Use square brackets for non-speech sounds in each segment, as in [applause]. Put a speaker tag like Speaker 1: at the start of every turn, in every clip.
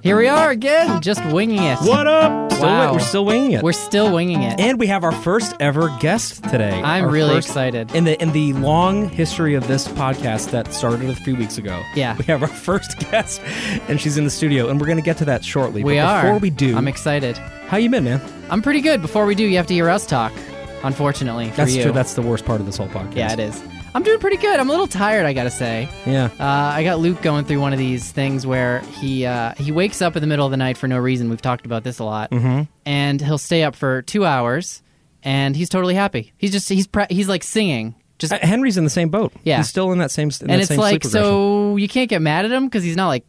Speaker 1: Here we are again, just winging it.
Speaker 2: What up? Still
Speaker 1: Wow.
Speaker 2: wi- we're still winging it.
Speaker 1: We're still winging it.
Speaker 2: and we have our first ever guest today.
Speaker 1: I'm
Speaker 2: Our
Speaker 1: really
Speaker 2: first-
Speaker 1: excited.
Speaker 2: In the in the long history of this podcast that started a few weeks ago.
Speaker 1: Yeah.
Speaker 2: We have our first [laughs] guest and she's in the studio and we're going to get to that shortly.
Speaker 1: we
Speaker 2: but
Speaker 1: are.
Speaker 2: Before we do,
Speaker 1: I'm excited.
Speaker 2: how you been, man?
Speaker 1: I'm pretty good. Before we do, you have to hear us talk. Unfortunately, for
Speaker 2: That's
Speaker 1: you.
Speaker 2: true. That's the worst part of this whole podcast.
Speaker 1: yeah, it is. I'm doing pretty good. I'm a little tired, I gotta say.
Speaker 2: Yeah.
Speaker 1: Uh, I got Luke going through one of these things where he uh, he wakes up in the middle of the night for no reason. We've talked about this a lot, mm-hmm. and he'll stay up for two hours, and he's totally happy. He's just he's pre- he's like singing, just
Speaker 2: Uh, Henry's in the same boat.
Speaker 1: Yeah.
Speaker 2: He's still in that same. In
Speaker 1: and
Speaker 2: that
Speaker 1: it's
Speaker 2: same
Speaker 1: like so you can't get mad at him because he's not like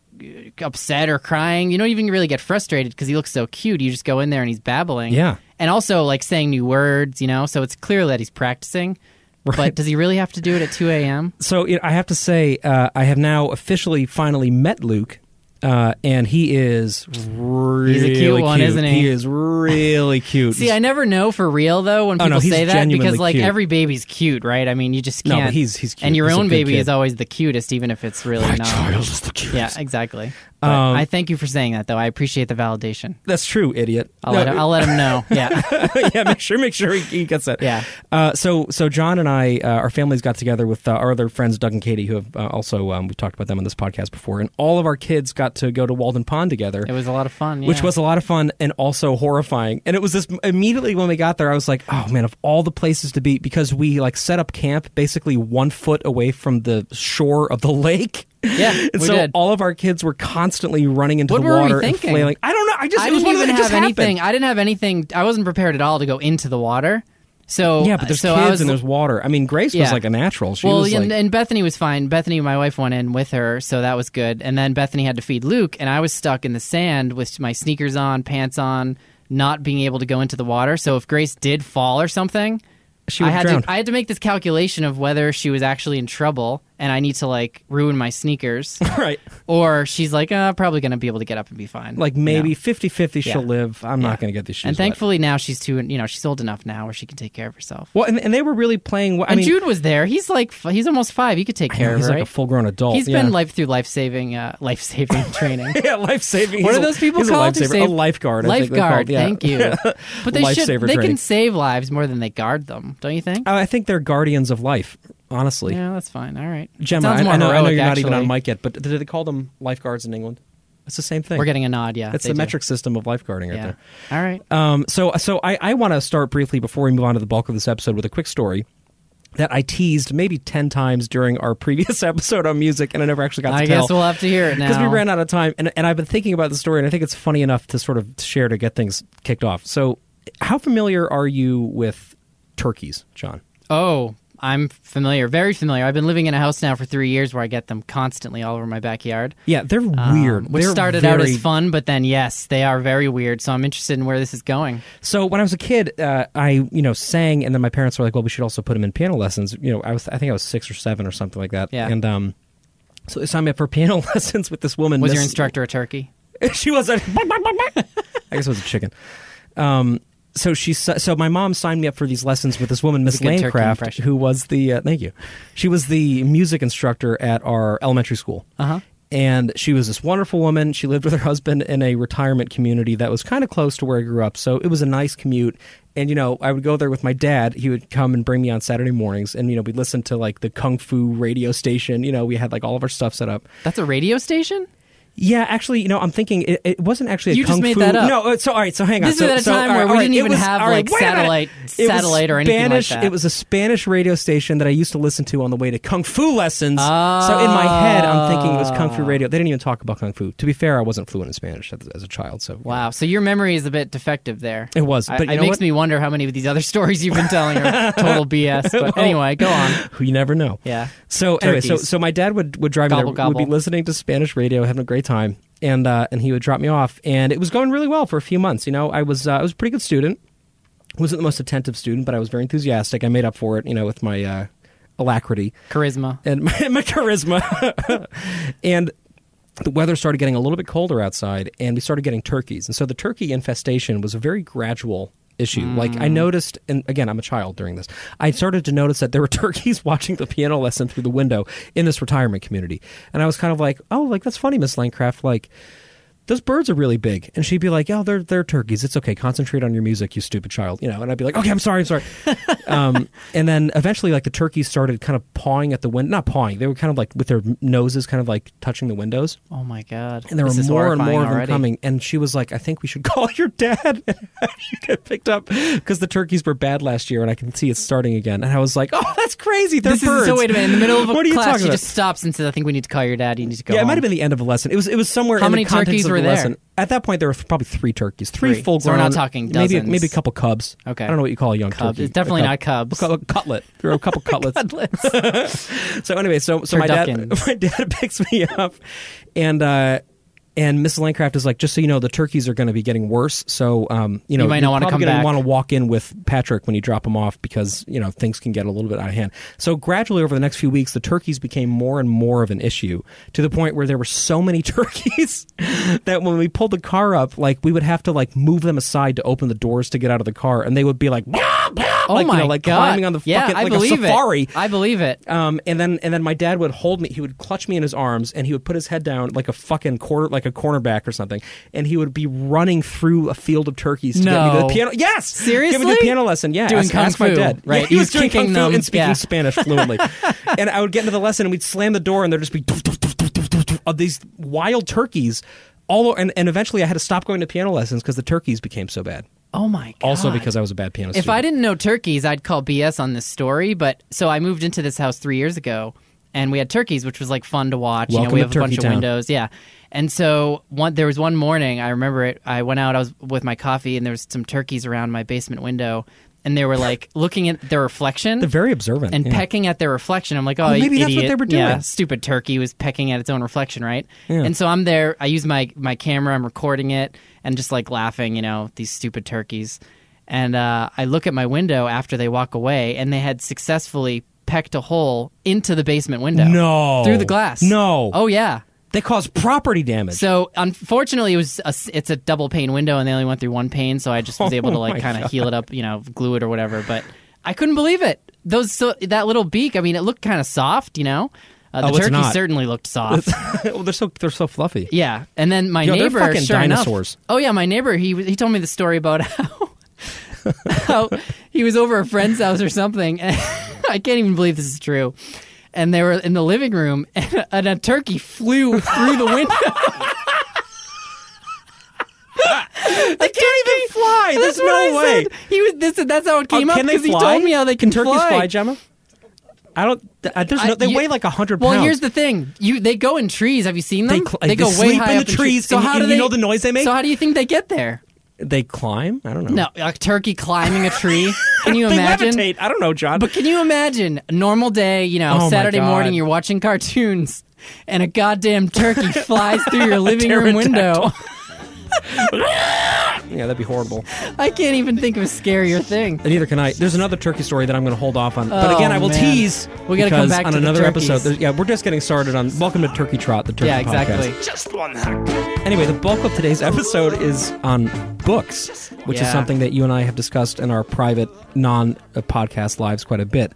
Speaker 1: upset or crying. You don't even really get frustrated because he looks so cute. You just go in there and he's babbling.
Speaker 2: Yeah.
Speaker 1: and also like saying new words. You know, so it's clear that he's practicing.
Speaker 2: Right.
Speaker 1: But does he really have to do it at two a.m.?
Speaker 2: So know, I have to say, uh, I have now officially finally met Luke, uh, and he is really
Speaker 1: cute one, isn't he?
Speaker 2: He is really [laughs] cute.
Speaker 1: See, I never know for real though when
Speaker 2: Oh,
Speaker 1: people
Speaker 2: no,
Speaker 1: say that because like
Speaker 2: cute.
Speaker 1: every baby's cute, right? I mean, you just can't.
Speaker 2: but he's- he's cute.
Speaker 1: And your
Speaker 2: He's
Speaker 1: own baby
Speaker 2: kid.
Speaker 1: is always the cutest, even if it's really not.
Speaker 2: child is the cutest.
Speaker 1: Yeah, exactly.
Speaker 2: Um,
Speaker 1: I thank you for saying that, though. I appreciate the validation.
Speaker 2: That's true, idiot.
Speaker 1: I'll,
Speaker 2: No,
Speaker 1: let, him, I'll let him know. [laughs] Yeah, [laughs]
Speaker 2: yeah, make sure make sure he, he gets that.
Speaker 1: Yeah.
Speaker 2: Uh, so so John and I, uh, our families got together with uh, our other friends, Doug and Katie, who have uh, also um, we've talked about them on this podcast before, and all of our kids got to go to Walden Pond together.
Speaker 1: it was a lot of fun.
Speaker 2: which was a lot of fun and also horrifying. And it was this immediately when we got there, I was like, oh man, of all the places to be, because we like set up camp basically one foot away from the shore of the [laughs] lake.
Speaker 1: Yeah, [laughs]
Speaker 2: and so
Speaker 1: did.
Speaker 2: all of our kids were constantly running into
Speaker 1: What
Speaker 2: the water and flailing. I don't know. I just
Speaker 1: I
Speaker 2: it
Speaker 1: didn't even have anything.
Speaker 2: happened.
Speaker 1: I didn't have anything. I wasn't prepared at all to go into the water. So
Speaker 2: Yeah, but there's
Speaker 1: so
Speaker 2: kids
Speaker 1: was,
Speaker 2: and there's water. I mean, Grace was like a natural. She
Speaker 1: well,
Speaker 2: was
Speaker 1: and,
Speaker 2: like,
Speaker 1: and Bethany was fine. Bethany, my wife, went in with her, so that was good. And then Bethany had to feed Luke, and I was stuck in the sand with my sneakers on, pants on, not being able to go into the water. So if Grace did fall or something,
Speaker 2: she
Speaker 1: I had
Speaker 2: drown.
Speaker 1: to I had to make this calculation of whether she was actually in trouble, and I need to like ruin my sneakers, [laughs]
Speaker 2: right.
Speaker 1: or she's like, uh, probably going to be able to get up and be fine.
Speaker 2: Like
Speaker 1: you know?
Speaker 2: maybe 50-50 she'll
Speaker 1: Yeah.
Speaker 2: live. I'm
Speaker 1: Yeah.
Speaker 2: not going to get these shoes.
Speaker 1: And
Speaker 2: wet.
Speaker 1: thankfully now she's too, you know, she's old enough now where she can take care of herself.
Speaker 2: well, and, and they were really playing. I
Speaker 1: and
Speaker 2: mean,
Speaker 1: Jude was there. He's like, he's almost five. He could take care
Speaker 2: know,
Speaker 1: of
Speaker 2: he's
Speaker 1: her.
Speaker 2: like
Speaker 1: right?
Speaker 2: a full-grown adult.
Speaker 1: He's
Speaker 2: yeah.
Speaker 1: been life through life saving, uh, life saving [laughs] training.
Speaker 2: yeah, life saving.
Speaker 1: What
Speaker 2: he's
Speaker 1: are those people
Speaker 2: he's
Speaker 1: called?
Speaker 2: A, lifesaver,
Speaker 1: save-
Speaker 2: a lifeguard.
Speaker 1: Lifeguard. Thank you. [laughs] But they should. They can save lives more than they guard them. Don't you think?
Speaker 2: I think they're guardians of life. Honestly,
Speaker 1: yeah, that's fine. All right. Jemma,
Speaker 2: I, I know, I know you're not even on
Speaker 1: actually.
Speaker 2: mic yet, but do they call them lifeguards in England? It's the same thing.
Speaker 1: We're getting a nod. Yeah,
Speaker 2: it's the
Speaker 1: do.
Speaker 2: metric system of lifeguarding right
Speaker 1: Yeah.
Speaker 2: there.
Speaker 1: All right.
Speaker 2: Um, so, so I, I want to start briefly before we move on to the bulk of this episode with a quick story that I teased maybe ten times during our [laughs] previous episode on music, and I never actually got to
Speaker 1: I
Speaker 2: tell.
Speaker 1: guess we'll have to hear it [laughs] now.
Speaker 2: because we ran out of time and, and i've been thinking about the story and i think it's funny enough to sort of share to get things kicked off so how familiar are you with turkeys john
Speaker 1: Oh, I'm familiar. Very familiar. I've been living in a house now for three years where I get them constantly all over my backyard.
Speaker 2: yeah they're
Speaker 1: Um,
Speaker 2: weird
Speaker 1: which
Speaker 2: They're
Speaker 1: started out as fun, but then yes, they are very weird. So I'm interested in where this is going.
Speaker 2: so when i was a kid uh, i you know sang and then my parents were like well we should also put him in piano lessons you know i was i think i was six or seven or something like that
Speaker 1: Yeah.
Speaker 2: and um so they signed me up for [laughs] piano lessons with this woman
Speaker 1: Was your instructor a turkey? [laughs]
Speaker 2: she was a, [laughs] I guess it was a chicken. Um, so she so my mom signed me up for these lessons with this woman, Miss Lanecraft, who was the uh, thank you. She was the music instructor at our elementary school.
Speaker 1: Uh huh.
Speaker 2: And she was this wonderful woman. She lived with her husband in a retirement community that was kind of close to where I grew up. So it was a nice commute. And, you know, I would go there with my dad. He would come and bring me on Saturday mornings. And, you know, we'd listen to like the Kung Fu radio station. You know, we had like all of our stuff set up.
Speaker 1: That's a radio station.
Speaker 2: Yeah, actually, you know, I'm thinking it, it wasn't actually a
Speaker 1: You just
Speaker 2: kung
Speaker 1: made
Speaker 2: fu.
Speaker 1: that up.
Speaker 2: No, uh, so all right, so hang on.
Speaker 1: This
Speaker 2: so,
Speaker 1: is at a time where
Speaker 2: right,
Speaker 1: we
Speaker 2: all
Speaker 1: didn't even
Speaker 2: was-
Speaker 1: have,
Speaker 2: right,
Speaker 1: like, satellite-
Speaker 2: It
Speaker 1: satellite or anything like that.
Speaker 2: It was a Spanish radio station that I used to listen to on the way to kung fu lessons. So in my head, I'm thinking it was kung fu radio. They didn't even talk about kung fu. To be fair, I wasn't fluent in Spanish as, as a child, so
Speaker 1: Wow. So your memory is a bit defective there.
Speaker 2: it was.
Speaker 1: I-
Speaker 2: But you
Speaker 1: it makes
Speaker 2: what?
Speaker 1: me wonder how many of these other [laughs] stories you've been telling are total [laughs] BS. But anyway, go on.
Speaker 2: Who [laughs] you never know.
Speaker 1: Yeah.
Speaker 2: So anyway, so so my dad would would drive
Speaker 1: Gobble,
Speaker 2: me there. We'd be listening to Spanish radio, having a great time, and uh, and he would drop me off, and it was going really well for a few months. You know, I was uh, I was a pretty good student. wasn't the most attentive student, but I was very enthusiastic. I made up for it, you know, with my uh, alacrity
Speaker 1: Charisma.
Speaker 2: and [laughs] my, my charisma. [laughs] and the weather started getting a little bit colder outside, and we started getting turkeys. And so the turkey infestation was a very gradual issue. Like I hmm. noticed, and again, I'm a child during this. I started to notice that there were [laughs] turkeys watching the piano lesson through the window in this retirement community, and I was kind of like, "Oh, like that's funny, Miss Langcraft. Like, those birds are really big. And she'd be like, oh, they're, they're turkeys. It's okay. Concentrate on your music, you stupid child. You know, and I'd be like, okay, I'm sorry, I'm sorry. [laughs] um, and then eventually, like, the turkeys started kind of pawing at the window. Not pawing. They were kind of like with their noses kind of like touching the windows.
Speaker 1: Oh my god!
Speaker 2: And there
Speaker 1: This
Speaker 2: were more and more of them coming. And she was like, I think we should [laughs] call your dad. [laughs] you get picked up because the turkeys were bad last year and I can see it's starting again. And I was like, oh, that's crazy. They're
Speaker 1: This
Speaker 2: birds.
Speaker 1: is so. Wait a minute! In the middle of a
Speaker 2: what are you
Speaker 1: class, she
Speaker 2: about?
Speaker 1: just stops and says, "I think we need to call your dad. You need to go."
Speaker 2: yeah, it might have been the end of a lesson. It was it was somewhere
Speaker 1: How
Speaker 2: in
Speaker 1: many turkeys
Speaker 2: of
Speaker 1: were there?
Speaker 2: At that point, there were probably three turkeys, three,
Speaker 1: Three.
Speaker 2: full
Speaker 1: So we're
Speaker 2: grown.
Speaker 1: not talking
Speaker 2: maybe
Speaker 1: dozens.
Speaker 2: maybe a couple cubs.
Speaker 1: Okay.
Speaker 2: I don't know what you call a young
Speaker 1: Cubs.
Speaker 2: turkey.
Speaker 1: It's definitely
Speaker 2: A
Speaker 1: not
Speaker 2: cub.
Speaker 1: cubs.
Speaker 2: A cutlet. [laughs] There were a couple cutlets.
Speaker 1: Cutlets. [laughs]
Speaker 2: So anyway, so so my dad [laughs] my dad picks me up, and uh, and Mrs. Landcraft is like, just so you know, the turkeys are going to be getting worse. So um, you know,
Speaker 1: You might not wanna come
Speaker 2: gonna
Speaker 1: back.
Speaker 2: want to walk in with Patrick when you drop him off because you know things can get a little bit out of hand. So gradually over the next few weeks, the turkeys became more and more of an issue to the point where there were so many [laughs] turkeys that when we pulled the car up, like we would have to like move them aside to open the doors to get out of the car, and they would be like,
Speaker 1: Oh
Speaker 2: like,
Speaker 1: my
Speaker 2: you know, like
Speaker 1: god!
Speaker 2: climbing on the
Speaker 1: yeah,
Speaker 2: fucking
Speaker 1: I
Speaker 2: like
Speaker 1: believe
Speaker 2: a safari.
Speaker 1: it. I believe it.
Speaker 2: Um, and then and then my dad would hold me. He would clutch me in his arms, and he would put his head down like a fucking quarter, like a cornerback or something, and he would be running through a field of turkeys to get me to
Speaker 1: No.
Speaker 2: the piano. Yes, seriously, give me the piano lesson. Yeah,
Speaker 1: Doing
Speaker 2: ask,
Speaker 1: kung
Speaker 2: ask my dad.
Speaker 1: right?
Speaker 2: Yeah,
Speaker 1: He
Speaker 2: he
Speaker 1: was
Speaker 2: was doing kung
Speaker 1: kicking
Speaker 2: fu
Speaker 1: them,
Speaker 2: and speaking
Speaker 1: yeah.
Speaker 2: Spanish [laughs] fluently. and I would get into the lesson, and we'd slam the door, and there'd just be doof, doof, doof, doof, doof, doof, doof of these wild turkeys. All and, and eventually, I had to stop going to piano lessons because the turkeys became so bad.
Speaker 1: Oh my god!
Speaker 2: Also, because I was a bad piano
Speaker 1: if
Speaker 2: student.
Speaker 1: I didn't know turkeys, I'd call BS on this story. But so I moved into this house three years ago, and we had turkeys, which was like fun to watch.
Speaker 2: Welcome
Speaker 1: you know, we have a bunch
Speaker 2: Turkey
Speaker 1: of windows, yeah. And so one, there was one morning, I remember it. I went out, I was with my coffee, and there was some turkeys around my basement window, and they were like [laughs] looking at their reflection.
Speaker 2: they're very observant
Speaker 1: and
Speaker 2: yeah.
Speaker 1: pecking at their reflection. I'm like, oh,
Speaker 2: Oh,
Speaker 1: you
Speaker 2: maybe that's what they were doing.
Speaker 1: Yeah, stupid turkey was pecking at its own reflection, right?
Speaker 2: Yeah.
Speaker 1: And so I'm there. I use my my camera. I'm recording it and just like laughing, you know, these stupid turkeys. And uh, I look at my window after they walk away, and they had successfully pecked a hole into the basement window.
Speaker 2: No.
Speaker 1: through the glass.
Speaker 2: No.
Speaker 1: Oh yeah.
Speaker 2: They caused property damage.
Speaker 1: So unfortunately, it was a, it's a double pane window, and they only went through one pane. So I just was [laughs] able to
Speaker 2: Oh,
Speaker 1: like kind of heal it up, you know, glue it or whatever. But I couldn't believe it. Those so that little beak. I mean, it looked kind of soft, you know. Uh, the
Speaker 2: Oh,
Speaker 1: turkey
Speaker 2: not.
Speaker 1: certainly looked soft. [laughs]
Speaker 2: well, they're so they're so fluffy.
Speaker 1: yeah, and then my
Speaker 2: Yo, they're
Speaker 1: neighbor,
Speaker 2: fucking
Speaker 1: sure
Speaker 2: dinosaurs.
Speaker 1: enough. Oh yeah, my neighbor. He he told me the story about [laughs] how. how he was over a friend's house or something. And [laughs] I can't even believe this is true. And they were in the living room, and, and a turkey flew through the window.
Speaker 2: They can't even fly. There's
Speaker 1: That's
Speaker 2: no way.
Speaker 1: He was this. That's how it
Speaker 2: Oh,
Speaker 1: came up
Speaker 2: can they
Speaker 1: because he told me how they can,
Speaker 2: turkeys
Speaker 1: fly.
Speaker 2: fly, Jemma? I don't. Uh, there's no, they
Speaker 1: you-
Speaker 2: weigh like a hundred
Speaker 1: Well,
Speaker 2: pounds.
Speaker 1: here's the thing. You they go in trees. Have you seen them?
Speaker 2: They cl-
Speaker 1: go
Speaker 2: they
Speaker 1: way
Speaker 2: sleep
Speaker 1: high
Speaker 2: in the trees,
Speaker 1: So
Speaker 2: and-
Speaker 1: how do
Speaker 2: you
Speaker 1: they
Speaker 2: know the noise they make?
Speaker 1: So how do you think they get there?
Speaker 2: they climb. I don't know.
Speaker 1: No, a turkey climbing a tree. [laughs] Can you
Speaker 2: they
Speaker 1: imagine?
Speaker 2: levitate. I don't know, John.
Speaker 1: But can you imagine a normal day? You know,
Speaker 2: Oh
Speaker 1: Saturday morning, you're watching cartoons, and a goddamn turkey [laughs] flies through your living room window. [laughs]
Speaker 2: yeah, that'd be horrible.
Speaker 1: I can't even think of a scarier thing.
Speaker 2: And neither can I. There's another turkey story that I'm going to hold off on. but
Speaker 1: Oh,
Speaker 2: again, I will
Speaker 1: man.
Speaker 2: tease.
Speaker 1: We gotta come
Speaker 2: because
Speaker 1: back
Speaker 2: on
Speaker 1: to the
Speaker 2: another
Speaker 1: turkeys.
Speaker 2: episode. there's- Yeah, we're just getting started on. Welcome to Turkey Trot, the Turkey
Speaker 1: Yeah,
Speaker 2: podcast.
Speaker 1: exactly.
Speaker 3: Just one hack.
Speaker 2: Anyway, the bulk of today's episode is on books, which is
Speaker 1: Yeah.
Speaker 2: something that you and I have discussed in our private non uh, podcast lives quite a bit.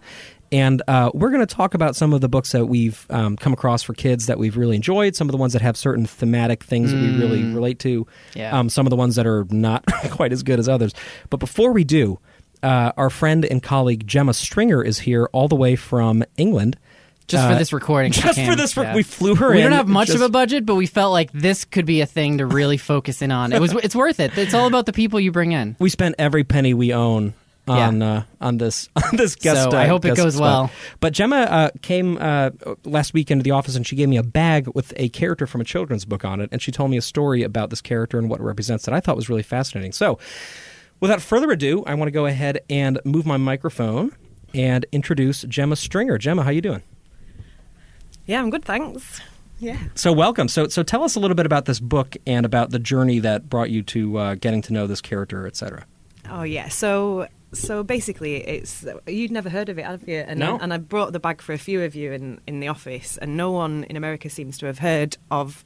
Speaker 2: And uh, we're going to talk about some of the books that we've um, come across for kids that we've really enjoyed, some of the ones that have certain thematic things that we really relate to,
Speaker 1: Mm. Yeah.
Speaker 2: um, some of the ones that are not [laughs] quite as good as others. But before we do, uh, our friend and colleague Jemma Stringer is here all the way from England.
Speaker 1: Just
Speaker 2: Uh,
Speaker 1: for this recording.
Speaker 2: just for this,
Speaker 1: Yeah.
Speaker 2: we flew her
Speaker 1: We
Speaker 2: in.
Speaker 1: don't have much
Speaker 2: just-
Speaker 1: of a budget, but we felt like this could be a thing to really focus in on. It was. It's worth it. It's all about the people you bring in. [laughs]
Speaker 2: we spent every penny we own on uh, on this [laughs] on this guest.
Speaker 1: So, I
Speaker 2: uh,
Speaker 1: hope it goes
Speaker 2: spot.
Speaker 1: well.
Speaker 2: But Jemma uh, came uh, last week into the office and she gave me a bag with a character from a children's book on it, and she told me a story about this character and what it represents that I thought was really fascinating. So, without further ado, I want to go ahead and move my microphone and introduce Jemma Stringer. Jemma, how you doing?
Speaker 4: Yeah, I'm good, thanks. Yeah.
Speaker 2: So welcome. So so tell us a little bit about this book and about the journey that brought you to uh, getting to know this character, etc.
Speaker 4: Oh yeah. So so basically, it's you'd never heard of it, have you? And
Speaker 2: No.
Speaker 4: and I brought the bag for a few of you in in the office, and no one in America seems to have heard of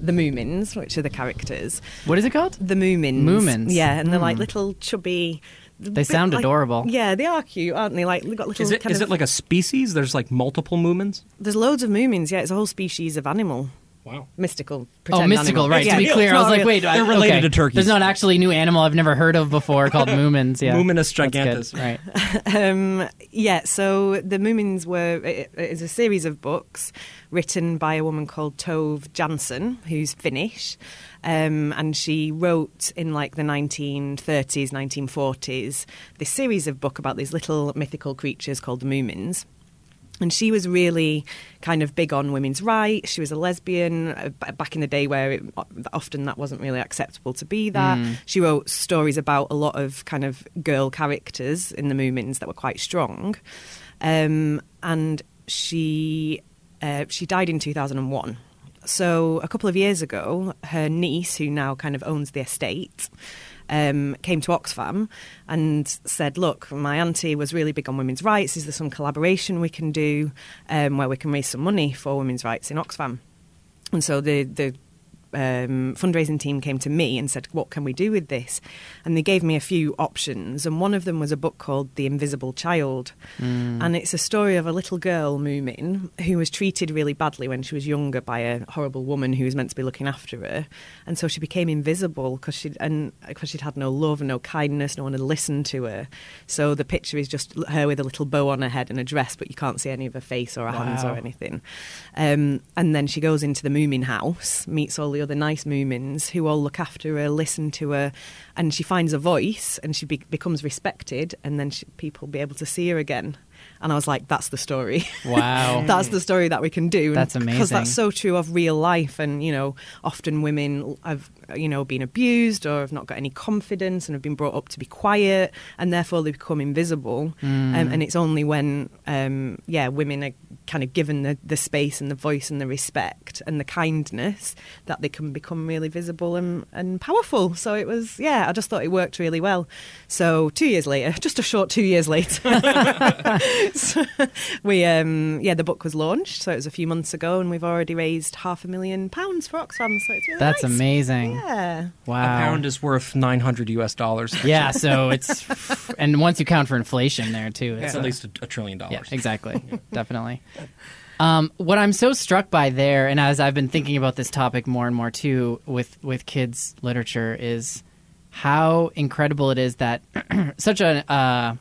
Speaker 4: the Moomins, which are the characters.
Speaker 1: What is it called?
Speaker 4: The Moomins.
Speaker 1: Moomins.
Speaker 4: Yeah, and they're like
Speaker 1: Hmm.
Speaker 4: little chubby.
Speaker 1: They sound
Speaker 4: like-
Speaker 1: adorable.
Speaker 4: Yeah, they are cute, aren't they? Like they've got little.
Speaker 2: Is it
Speaker 4: kind
Speaker 2: is
Speaker 4: of,
Speaker 2: it like a species? There's like multiple Moomins.
Speaker 4: There's loads of Moomins. Yeah, it's a whole species of animal.
Speaker 2: Wow.
Speaker 4: mystical.
Speaker 1: Oh, mystical,
Speaker 4: animal.
Speaker 1: right?
Speaker 4: Yeah,
Speaker 1: to be
Speaker 4: it's
Speaker 1: clear, I was like, wait,
Speaker 2: They're related
Speaker 1: okay.
Speaker 2: to turkeys.
Speaker 1: There's not actually a new animal I've never heard of before called [laughs] moomins. Yeah,
Speaker 2: Moominus
Speaker 1: That's
Speaker 2: gigantus.
Speaker 1: right? [laughs]
Speaker 4: Um, yeah, so the Moomins were it, it is a series of books written by a woman called Tove Jansson, who's Finnish, um, and she wrote in like the 1930s, 1940s this series of book about these little mythical creatures called the Moomins. And she was really kind of big on women's rights. She was a lesbian uh, back in the day where it, often that wasn't really acceptable to be that. She wrote stories about a lot of kind of girl characters in the Moomins that were quite strong. Um, and she uh, she died in 2001. So a couple of years ago, her niece, who now kind of owns the estate, um, came to Oxfam and said, "Look, my auntie was really big on women's rights. Is there some collaboration we can do um, where we can raise some money for women's rights in Oxfam?" And so the the um, fundraising team came to me and said, "What can we do with this?" And they gave me a few options, and one of them was a book called "The Invisible Child," and it's a story of a little girl, Moomin, who was treated really badly when she was younger by a horrible woman who was meant to be looking after her, and so she became invisible because she and because she'd had no love no kindness, no one had listened to her. So the picture is just her with a little bow on her head and a dress, but you can't see any of her face or her hands or anything. Um, and then she goes into the Moomin house, meets all the other nice Moomins who all look after her, listen to her, and she finds a voice and she be- becomes respected, and then she, people be able to see her again. And I was like, that's the story.
Speaker 1: Wow. [laughs]
Speaker 4: that's the story that we can do.
Speaker 1: That's amazing.
Speaker 4: Because that's so true of real life. And, you know, often women have, you know, been abused or have not got any confidence and have been brought up to be quiet and therefore they become invisible. Um, and it's only when, um, yeah, women are kind of given the, the space and the voice and the respect and the kindness that they can become really visible and, and powerful. So it was, yeah, I just thought it worked really well. So two years later, [laughs] just a short two years later, [laughs] so we um yeah the book was launched so it was a few months ago and we've already raised half a million pounds for oxfam so it's really
Speaker 1: That's
Speaker 4: nice.
Speaker 1: amazing.
Speaker 4: yeah
Speaker 1: Wow.
Speaker 2: A pound is worth 900 US dollars.
Speaker 1: yeah, so it's [laughs] and once you count for inflation there too,
Speaker 2: It's
Speaker 1: a-
Speaker 2: at least a, a trillion
Speaker 1: Yeah,
Speaker 2: dollars.
Speaker 1: exactly. Definitely. Um, what I'm so struck by there, and as I've been thinking about this topic more and more too with with kids literature, is how incredible it is that [clears throat] such a uh,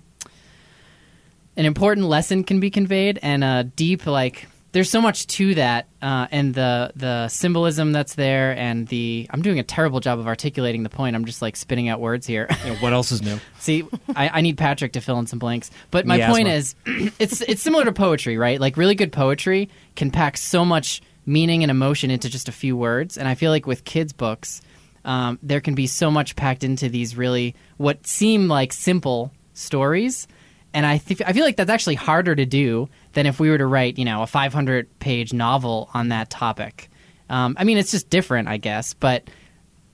Speaker 1: an important lesson can be conveyed and a deep like. There's so much to that, uh, and the the symbolism that's there, and the I'm doing a terrible job of articulating the point. I'm just like spitting out words here.
Speaker 2: Yeah, what else is new? [laughs]
Speaker 1: See, I, I need Patrick to fill in some blanks. But my
Speaker 2: Miasma.
Speaker 1: point is, [clears throat] it's it's similar to poetry, right? Like really good poetry can pack so much meaning and emotion into just a few words, and I feel like with kids' books, um, there can be so much packed into these really what seem like simple stories. And I, th- I feel like that's actually harder to do than if we were to write, you know, a 500 page novel on that topic. Um, I mean, it's just different, I guess, but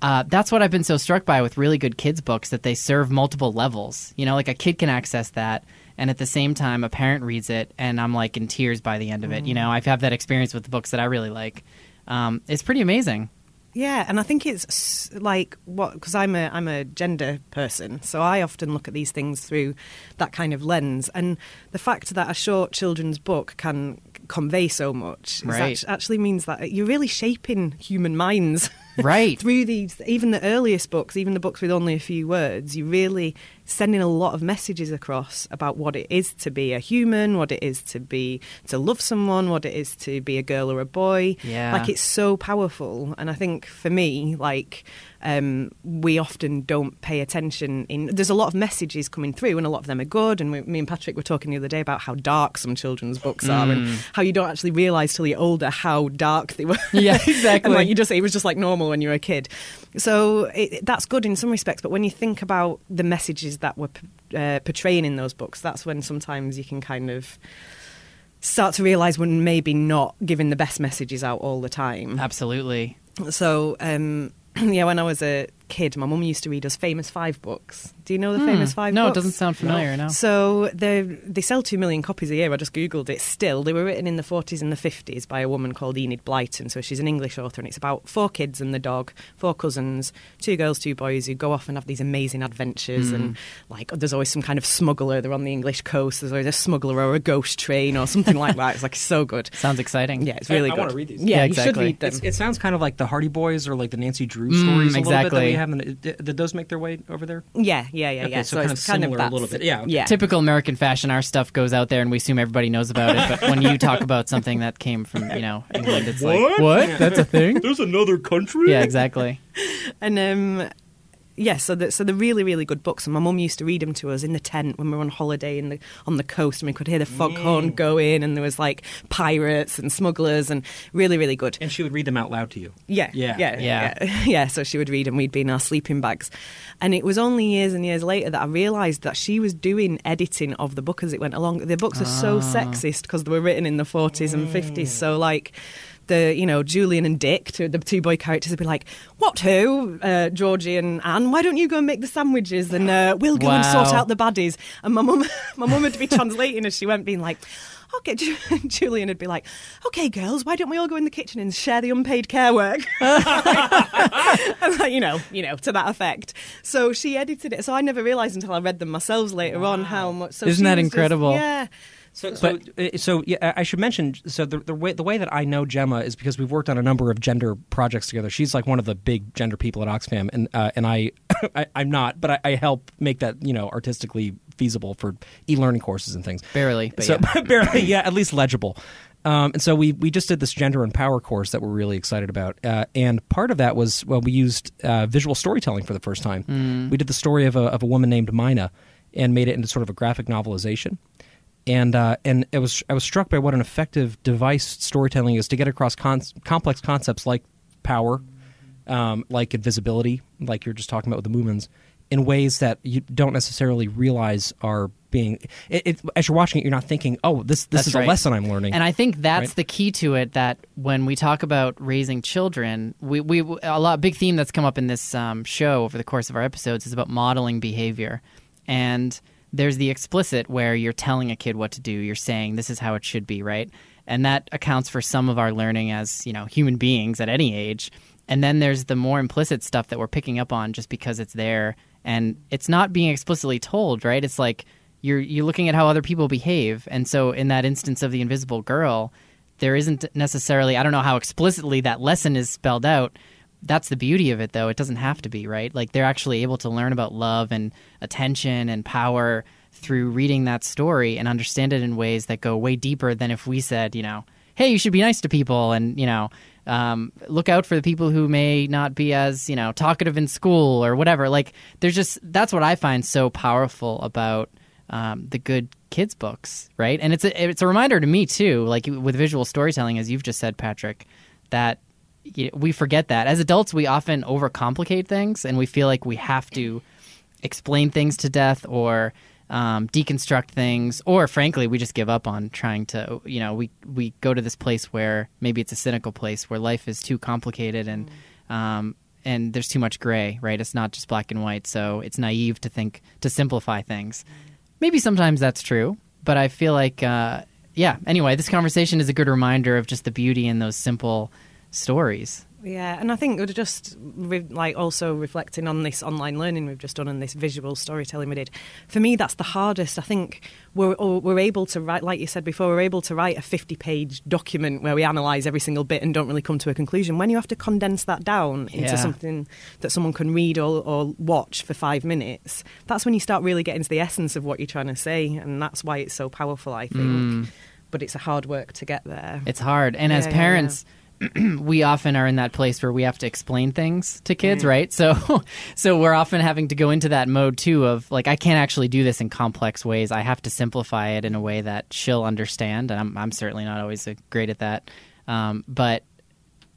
Speaker 1: uh, that's what I've been so struck by with really good kids books that they serve multiple levels. You know, like a kid can access that, and at the same time, a parent reads it, and I'm like in tears by the end of it. You know, I've had that experience with the books that I really like. Um, it's pretty amazing.
Speaker 4: Yeah, and I think it's like what because I'm a I'm a gender person, so I often look at these things through that kind of lens. And the fact that a short children's book can convey so much
Speaker 1: Right.
Speaker 4: act- actually means that you're really shaping human minds. [laughs]
Speaker 1: Right.
Speaker 4: through these, even the earliest books, even the books with only a few words, you really sending a lot of messages across about what it is to be a human, what it is to be to love someone, what it is to be a girl or a boy.
Speaker 1: Yeah.
Speaker 4: like it's so powerful. And I think for me, like um, we often don't pay attention. In there's a lot of messages coming through, and a lot of them are good. And we, me and Patrick were talking the other day about how dark some children's books are, and how you don't actually realise till you're older how dark they were.
Speaker 1: Yeah, exactly. [laughs]
Speaker 4: and like you just, it was just like normal when you were a kid. So it, that's good in some respects. But when you think about the messages that were uh, portraying in those books, that's when sometimes you can kind of start to realise when maybe not giving the best messages out all the time.
Speaker 1: Absolutely.
Speaker 4: So, um, [clears throat] yeah, when I was a kid, my mum used to read us Famous Five books. Do you know the famous five?
Speaker 1: Hmm. no, it doesn't sound familiar. No.
Speaker 4: So they they sell two million copies a year. I just googled it. Still, they were written in the 40s and the 50s by a woman called Enid Blyton. So she's an English author, and it's about four kids and the dog, four cousins, two girls, two boys who go off and have these amazing adventures. And like, there's always some kind of smuggler. They're on the English coast. There's always a smuggler or a ghost train or something like that. It's like so good. [laughs]
Speaker 1: Sounds exciting.
Speaker 4: Yeah, it's really
Speaker 2: I
Speaker 4: good.
Speaker 2: wanna read these.
Speaker 4: Yeah,
Speaker 1: Yeah,
Speaker 4: you should
Speaker 1: exactly.
Speaker 4: read them.
Speaker 2: It's, it sounds kind of like the Hardy Boys or like the Nancy Drew
Speaker 1: Mm,
Speaker 2: stories a little bit that
Speaker 1: exactly.
Speaker 2: we have. Did, did those make their way over there?
Speaker 4: yeah, yeah, yeah,
Speaker 2: Okay,
Speaker 4: yeah.
Speaker 2: so kind
Speaker 4: it's
Speaker 2: of
Speaker 4: kind
Speaker 2: similar a little bit. Yeah, okay.
Speaker 4: yeah.
Speaker 1: Typical American fashion, our stuff goes out there and we assume everybody knows about it. But when you talk [laughs] about something that came from, you know, England, it's like,
Speaker 2: What?
Speaker 1: what? That's a thing?
Speaker 2: There's another country.
Speaker 1: Yeah, exactly.
Speaker 4: And um, yeah, so the, so they're really, really good books. And my mum used to read them to us in the tent when we were on holiday in the, on the coast, and we could hear the foghorn mm. going, and there was like pirates and smugglers, and really, really good.
Speaker 2: And she would read them out loud to you.
Speaker 4: Yeah,
Speaker 2: Yeah.
Speaker 4: yeah,
Speaker 1: Yeah.
Speaker 4: yeah, [laughs] yeah. So she would read, and we'd be in our sleeping bags. And it was only years and years later that I realised that she was doing editing of the book as it went along. The books are so ah. sexist because they were written in the forties and fifties. Mm. So like. The you know Julian and Dick, two, the two boy characters, would be like, "What who, uh, Georgie and Anne? Why don't you go and make the sandwiches and uh, we'll go and sort out the baddies?" And my mum, [laughs] my mum would be translating as she went, being like, "Okay," [laughs] Julian would be like, "Okay, girls, why don't we all go in the kitchen and share the unpaid care work?" [laughs] And, like, you know, you know, to that effect. So she edited it. So I never realised until I read them myself later on how much. So
Speaker 1: Isn't that
Speaker 4: was just-
Speaker 1: incredible?
Speaker 4: yeah.
Speaker 2: So, so, uh, so yeah, I I should mention. So the the way the way that I know Jemma is because we've worked on a number of gender projects together. She's like one of the big gender people at Oxfam, and uh, and I, [coughs] I I'm not, but I, I help make that you know artistically feasible for e-learning courses and things.
Speaker 1: Barely. But
Speaker 2: so
Speaker 1: yeah. [laughs]
Speaker 2: barely, yeah, at least legible. Um, and so we we just did this gender and power course that we're really excited about. Uh, and part of that was well, we used uh, visual storytelling for the first time.
Speaker 1: Mm.
Speaker 2: We did the story of a of a woman named Mina and made it into sort of a graphic novelization. And uh, and it was I was struck by what an effective device storytelling is to get across con- complex concepts like power, um, like invisibility, like you're just talking about with the Moomins, in ways that you don't necessarily realize are being. It, it, as you're watching it, you're not thinking, "Oh, this this
Speaker 1: That's
Speaker 2: is
Speaker 1: right.
Speaker 2: a lesson I'm learning."
Speaker 1: And I think that's
Speaker 2: Right.
Speaker 1: the key to it. That when we talk about raising children, we we a lot big theme that's come up in this um, show over the course of our episodes is about modeling behavior, and there's the explicit where you're telling a kid what to do. You're saying this is how it should be, right? And that accounts for some of our learning as you know human beings at any age. And then there's the more implicit stuff that we're picking up on just because it's there, and it's not being explicitly told, right? It's like you're you're looking at how other people behave, and so in that instance of the invisible girl, there isn't necessarily I don't know how explicitly that lesson is spelled out. That's the beauty of it, though. It doesn't have to be right. Like they're actually able to learn about love and attention and power through reading that story and understand it in ways that go way deeper than if we said, you know, hey, you should be nice to people and you know, um, look out for the people who may not be as you know talkative in school or whatever. Like there's just that's what I find so powerful about um, the good kids books, right? And it's a it's a reminder to me too, like with visual storytelling, as you've just said, Patrick, that you know, we forget that as adults we often overcomplicate things and we feel like we have to explain things to death or um, deconstruct things, or frankly, we just give up on trying to. You know, we we go to this place where maybe it's a cynical place where life is too complicated and um, and there's too much gray, right? It's not just black and white, so it's naive to think to simplify things. Maybe sometimes that's true, but I feel like, uh, yeah. Anyway, this conversation is a good reminder of just the beauty in those simple stories.
Speaker 4: Yeah, and I think we're just re- like also reflecting on this online learning we've just done and this visual storytelling we did. For me, that's the hardest. I think we're we're able to write, like you said before, we're able to write a fifty-page document where we analyse every single bit and don't really come to a conclusion. When you have to condense that down into
Speaker 1: Yeah.
Speaker 4: something that someone can read or, or watch for five minutes, that's when you start really getting to the essence of what you're trying to say, and that's why it's so powerful. I think,
Speaker 1: Mm.
Speaker 4: but it's a hard work to get there.
Speaker 1: It's hard, and as
Speaker 4: Yeah, yeah,
Speaker 1: parents. [clears throat] we often are in that place where we have to explain things to kids,
Speaker 4: Mm.
Speaker 1: right? So, [laughs] so we're often having to go into that mode too of like, I can't actually do this in complex ways. I have to simplify it in a way that she'll understand, and I'm, I'm certainly not always uh, great at that. Um, but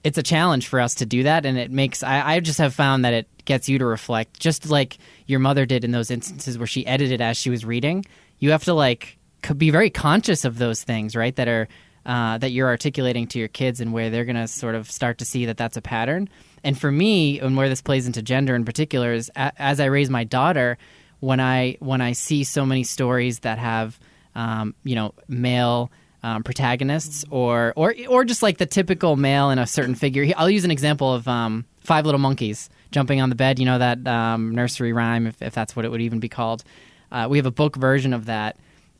Speaker 1: it's a challenge for us to do that, and it makes I, I just have found that it gets you to reflect, just like your mother did in those instances where she edited as she was reading. You have to like be very conscious of those things, right? That are uh, that you're articulating to your kids, and where they're going to sort of start to see that that's a pattern. And for me, and where this plays into gender in particular, is a- as I raise my daughter, when I when I see so many stories that have um, you know male um, protagonists or or or just like the typical male in a certain figure. I'll use an example of um, Five Little Monkeys jumping on the bed. You know that um, nursery rhyme, if, if that's what it would even be called. Uh, we have a book version of that,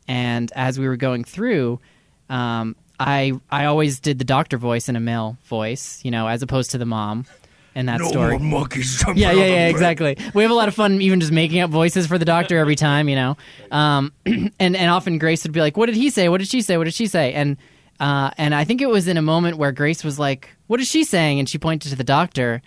Speaker 1: and as we were going through, um, I I always did the doctor voice in a male voice, you know, as opposed to the mom in that
Speaker 3: no
Speaker 1: story.
Speaker 3: more monkeys
Speaker 1: Yeah, yeah, yeah, exactly. We have a lot of fun even just making up voices for the doctor every time, you know. Um, [clears throat] and and often Grace would be like, "What did he say? What did she say? What did she say?" And uh, and I think it was in a moment where Grace was like, "What is she saying?" And she pointed to the doctor,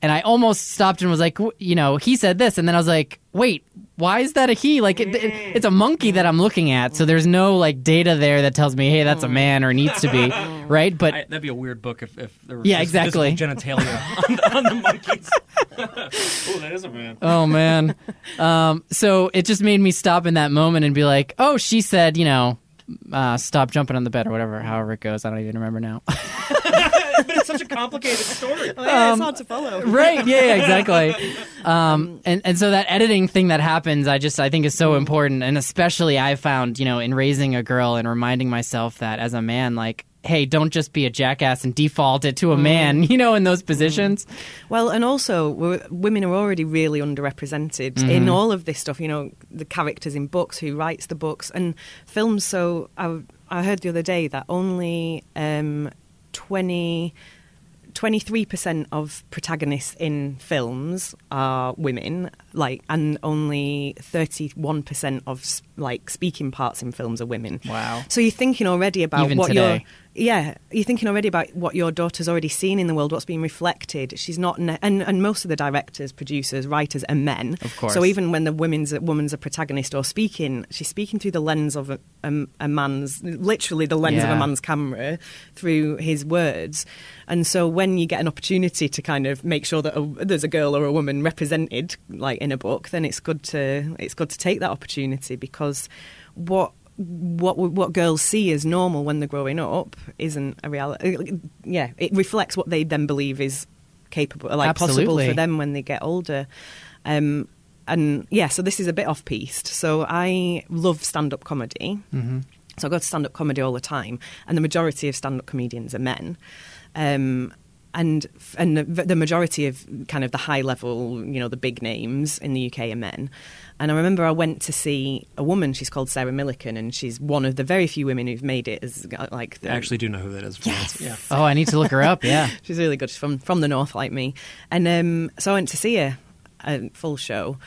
Speaker 1: and I almost stopped and was like, "W- "You know, he said this," and then I was like, "Wait, why is that a he? Like, it, it- it's a monkey that I'm looking at, so there's no like data there that tells me, hey, that's a man or needs to be, [laughs] right?" But
Speaker 2: I, that'd be a weird book if, if there was
Speaker 1: Yeah, exactly.
Speaker 2: genitalia [laughs] on, the- on the monkeys. [laughs]
Speaker 3: Oh, that is a man.
Speaker 1: Oh man. um, so it just made me stop in that moment and be like, "Oh, she said, you know, uh, stop jumping on the bed or whatever, however it goes. I don't even remember now."
Speaker 2: But it's such a complicated story.
Speaker 4: Oh, yeah,
Speaker 1: Um,
Speaker 4: it's hard to follow.
Speaker 1: right? Yeah, yeah, exactly. [laughs] Um, and and so that editing thing that happens, I just I think is so important, and especially I found, you know, in raising a girl and reminding myself that as a man, like. Hey, don't just be a jackass and default it to a man, [laughs] you know, in those positions.
Speaker 4: Well, and also we're, women are already really underrepresented
Speaker 1: Mm-hmm.
Speaker 4: in all of this stuff. You know, the characters in books, who writes the books, and films. So I, I heard the other day that only um, 20. 23% of protagonists in films are women like and only 31% of like speaking parts in films are women
Speaker 1: Wow.
Speaker 4: so you're thinking already about
Speaker 1: Even
Speaker 4: what
Speaker 1: today.
Speaker 4: your yeah you're thinking already about what your daughter's already seen in the world what's being reflected. She's not ne- and and most of the directors producers writers are men.
Speaker 1: Of course.
Speaker 4: so even when the woman's woman's a protagonist or speaking she's speaking through the lens of a, a, a man's literally the lens of a man's camera through his words. And so when you get an opportunity to kind of make sure that a, there's a girl or a woman represented like in a book then it's good to it's good to take that opportunity because what what what girls see as normal when they're growing up isn't a reality. Yeah, it reflects what they then believe is capable, like possible for them when they get older. Um, and yeah, so this is a bit off piste. So I love stand up comedy. Mm-hmm. So I go to stand up comedy all the time, and the majority of stand up comedians are men. Um, and and the, the majority of kind of the high level, you know, the big names in the UK are men. And I remember I went to see a woman. She's called Sarah Millican, and she's one of the very few women who've made it as uh, like
Speaker 2: I actually do know who that is.
Speaker 4: Yes.
Speaker 2: Yeah.
Speaker 1: Oh, I need to look her up. Yeah. [laughs]
Speaker 4: She's really good. She's from from the north, like me. And um, so I went to see her, a full show.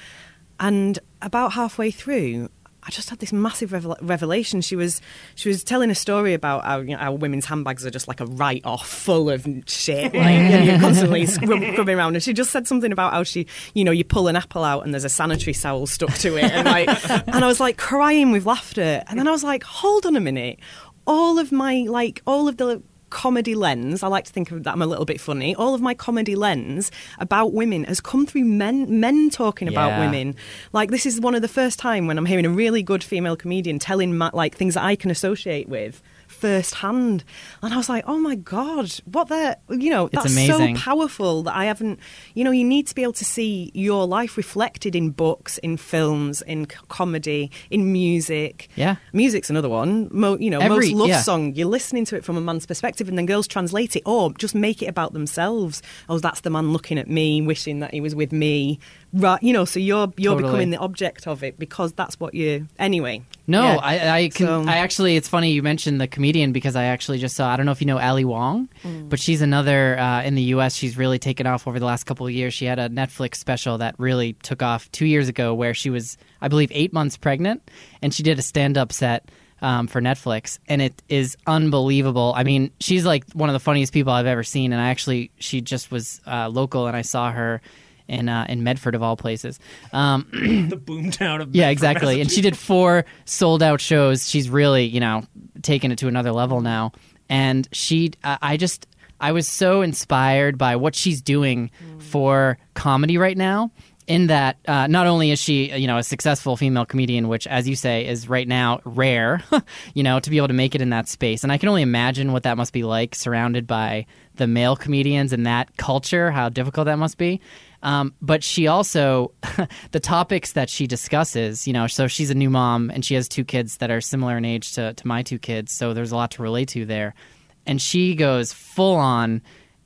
Speaker 4: And about halfway through, I just had this massive revel- revelation. She was she was telling a story about how, you know, how women's handbags are just like a write off, full of shit, like and you're constantly scrub- around. And she just said something about how she, you know, you pull an apple out and there's a sanitary towel stuck to it, and like, and I was like crying with laughter. And then I was like, hold on a minute, all of my like all of the comedy lens i like to think of that i'm a little bit funny all of my comedy lens about women has come through men men talking about women. Like this is one of the first time when i'm hearing a really good female comedian telling ma- like things that i can associate with firsthand and i was like oh my god what the you know
Speaker 1: It's
Speaker 4: that's
Speaker 1: amazing.
Speaker 4: so powerful that i haven't you know you need to be able to see your life reflected in books in films in comedy in music
Speaker 1: Yeah.
Speaker 4: music's another one Mo, you know
Speaker 1: Every-
Speaker 4: most love
Speaker 1: yeah.
Speaker 4: song you're listening to it from a man's perspective and then girls translate it or just make it about themselves oh that's the man looking at me wishing that he was with me right you know so you're you're
Speaker 1: Totally.
Speaker 4: becoming the object of it because that's what you anyway
Speaker 1: No,
Speaker 4: Yeah.
Speaker 1: I, I can.
Speaker 4: So-
Speaker 1: I actually, it's funny you mentioned the comedian because I actually just saw. I don't know if you know Ali Wong,
Speaker 4: Mm.
Speaker 1: but she's another uh, in the U.S. She's really taken off over the last couple of years. She had a Netflix special that really took off two years ago, where she was, I believe, eight months pregnant, and she did a stand-up set. Um, for Netflix, and it is unbelievable. I mean, she's like one of the funniest people I've ever seen, and I actually, she just was uh, local, and I saw her in uh, in Medford of all places. Um, [clears throat]
Speaker 2: the boomtown of
Speaker 1: yeah, exactly. And she did four sold out shows. She's really, you know, taken it to another level now. And she, I I just, I was so inspired by what she's doing for comedy right now. In that, uh, not only is she, you know, a successful female comedian, which, as you say, is right now rare, [laughs] you know, to be able to make it in that space. And I can only imagine what that must be like, surrounded by the male comedians and that culture, how difficult that must be. Um, but she also, [laughs] the topics that she discusses, you know, so she's a new mom and she has two kids that are similar in age to, to my two kids. So there's a lot to relate to there. And she goes full on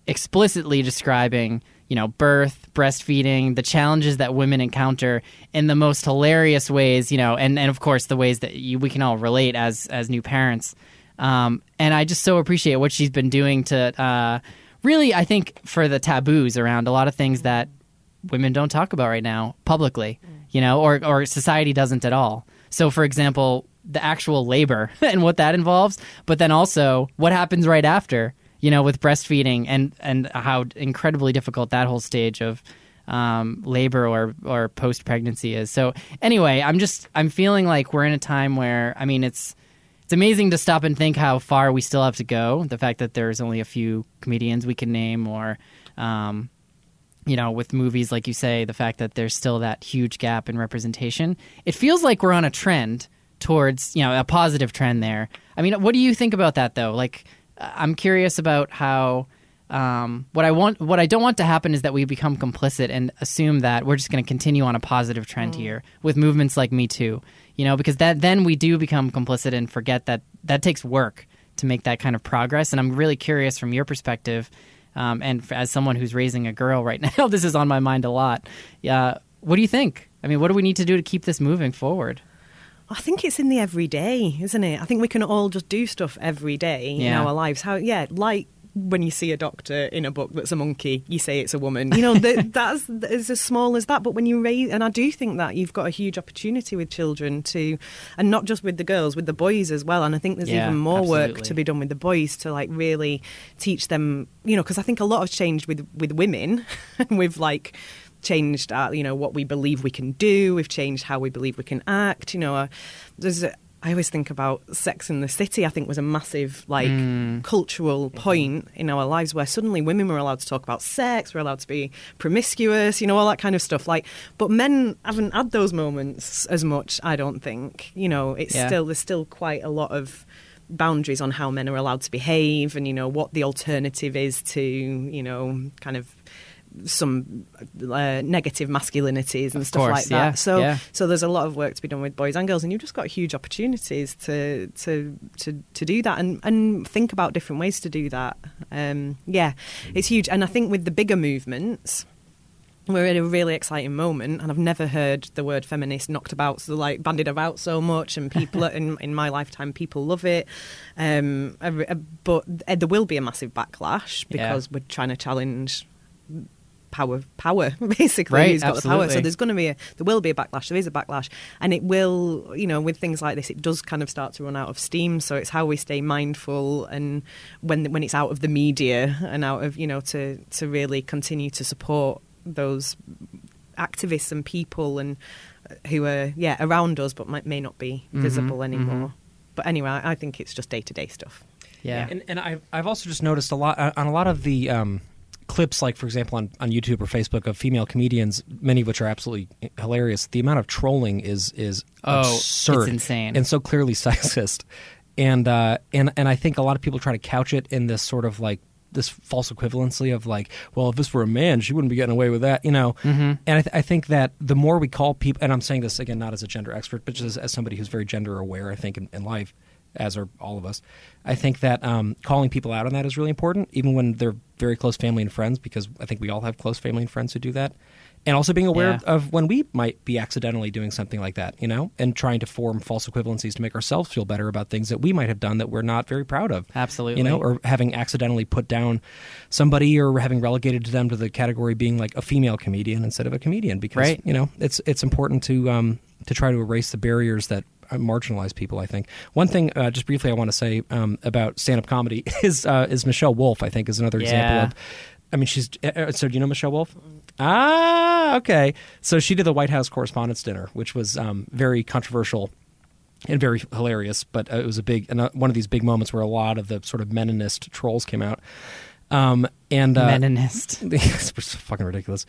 Speaker 1: explicitly describing, you know, birth, breastfeeding, the challenges that women encounter in the most hilarious ways, you know, and, and of course the ways that you, we can all relate as, as new parents. Um, and I just so appreciate what she's been doing to, uh, really, I think, for the taboos around a lot of things that women don't talk about right now publicly, you know, or, or society doesn't at all. So, for example, the actual labor [laughs] and what that involves, but then also what happens right after, you know, with breastfeeding and, and how incredibly difficult that whole stage of um, labor or, or post pregnancy is. So, anyway, I'm just, I'm feeling like we're in a time where, I mean, it's, it's amazing to stop and think how far we still have to go. The fact that there's only a few comedians we can name, or um, you know, with movies like you say, the fact that there's still that huge gap in representation. It feels like we're on a trend towards you know a positive trend there. I mean, what do you think about that though? Like, I'm curious about how. Um, what I want, what I don't want to happen is that we become complicit and assume that we're just going to continue on a positive trend here with movements like Me Too you know, because that then we do become complicit and forget that that takes work to make that kind of progress. And I'm really curious from your perspective, um, and as someone who's raising a girl right [laughs] now, this is on my mind a lot. Yeah, what do you think? I mean, what do we need to do to keep this moving forward?
Speaker 4: I think it's in the everyday, isn't it? I think we can all just do stuff every day in our lives. How, yeah, like when you see a doctor in a book that's a monkey, you say it's a woman. You know, that, [laughs] that's is as small as that. But when you raise, and I do think that you've got a huge opportunity with children to, and not just with the girls, with the boys as well. And I think there's
Speaker 1: Yeah,
Speaker 4: even more work to be done with the boys to like really teach them. You know, because I think a lot has changed with with women, and [laughs] we've like changed uh, you know what we believe we can do we've changed how we believe we can act you know uh, there's a, I always think about Sex in the City. I think was a massive like mm. cultural point in our lives where suddenly women were allowed to talk about sex, were allowed to be promiscuous, you know, all that kind of stuff. Like, but men haven't had those moments as much. I don't think. You know, it's
Speaker 1: Yeah.
Speaker 4: still there's still quite a lot of boundaries on how men are allowed to behave, and you know what the alternative is to you know kind of some uh, negative masculinities and
Speaker 1: Of
Speaker 4: stuff
Speaker 1: course,
Speaker 4: like that.
Speaker 1: yeah,
Speaker 4: So
Speaker 1: yeah.
Speaker 4: so there's a lot of work to be done with boys and girls, and you've just got huge opportunities to to to, to do that and, and think about different ways to do that. Um, yeah, it's huge, and I think with the bigger movements. We're at a really exciting moment, and I've never heard the word feminist knocked about, so like bandied about so much. And people [laughs] in in my lifetime, people love it. Um, uh, but there will be a massive backlash
Speaker 1: Yeah.
Speaker 4: because we're trying to challenge power power [laughs] basically.
Speaker 1: Right,
Speaker 4: who's got the power. So there's going to be a there will be a backlash. There is a backlash. And it will you know with things like this it does kind of start to run out of steam. So it's how we stay mindful and when when it's out of the media and out of you know to to really continue to support those activists and people and uh, who are yeah around us but might, may not be
Speaker 1: Mhm,
Speaker 4: visible anymore.
Speaker 1: Mhm.
Speaker 4: but anyway I I think it's just day-to-day stuff.
Speaker 1: Yeah.
Speaker 2: And, and I've, I've also just noticed a lot uh, on a lot of the um, clips, like for example on, on YouTube or Facebook of female comedians, many of which are absolutely hilarious. The amount of trolling is is
Speaker 1: Oh,
Speaker 2: absurd,
Speaker 1: it's insane.
Speaker 2: and so clearly [laughs] sexist. And uh, and and I think a lot of people try to couch it in this sort of like this false equivalency of like, well, if this were a man, she wouldn't be getting away with that, you know.
Speaker 1: Mhm.
Speaker 2: And I, th- I think that the more we call people, and I'm saying this again not as a gender expert, but just as, as somebody who's very gender aware, I think in, in life, as are all of us. I think that um, calling people out on that is really important, even when they're very close family and friends, because I think we all have close family and friends who do that. And also being aware
Speaker 1: Yeah.
Speaker 2: of when we might be accidentally doing something like that, you know, and trying to form false equivalencies to make ourselves feel better about things that we might have done that we're not very proud of.
Speaker 1: Absolutely.
Speaker 2: You know, or having accidentally put down somebody or having relegated them to the category being like a female comedian instead of a comedian because
Speaker 1: Right.
Speaker 2: you know, it's it's important to um to try to erase the barriers that uh, marginalize people. I think one thing, uh, just briefly, I want to say um, about stand-up comedy [laughs] is uh, is Michelle Wolf. I think is another example
Speaker 1: Yeah.
Speaker 2: of. I mean, she's uh, uh, so. Do you know Michelle Wolf? Ah, okay. So she did the White House Correspondents' Dinner, which was um, very controversial and very hilarious. But uh, it was a big one of these big moments where a lot of the sort of Meninist trolls came out. Um, and uh,
Speaker 1: Meninist. [laughs]
Speaker 2: it's fucking ridiculous.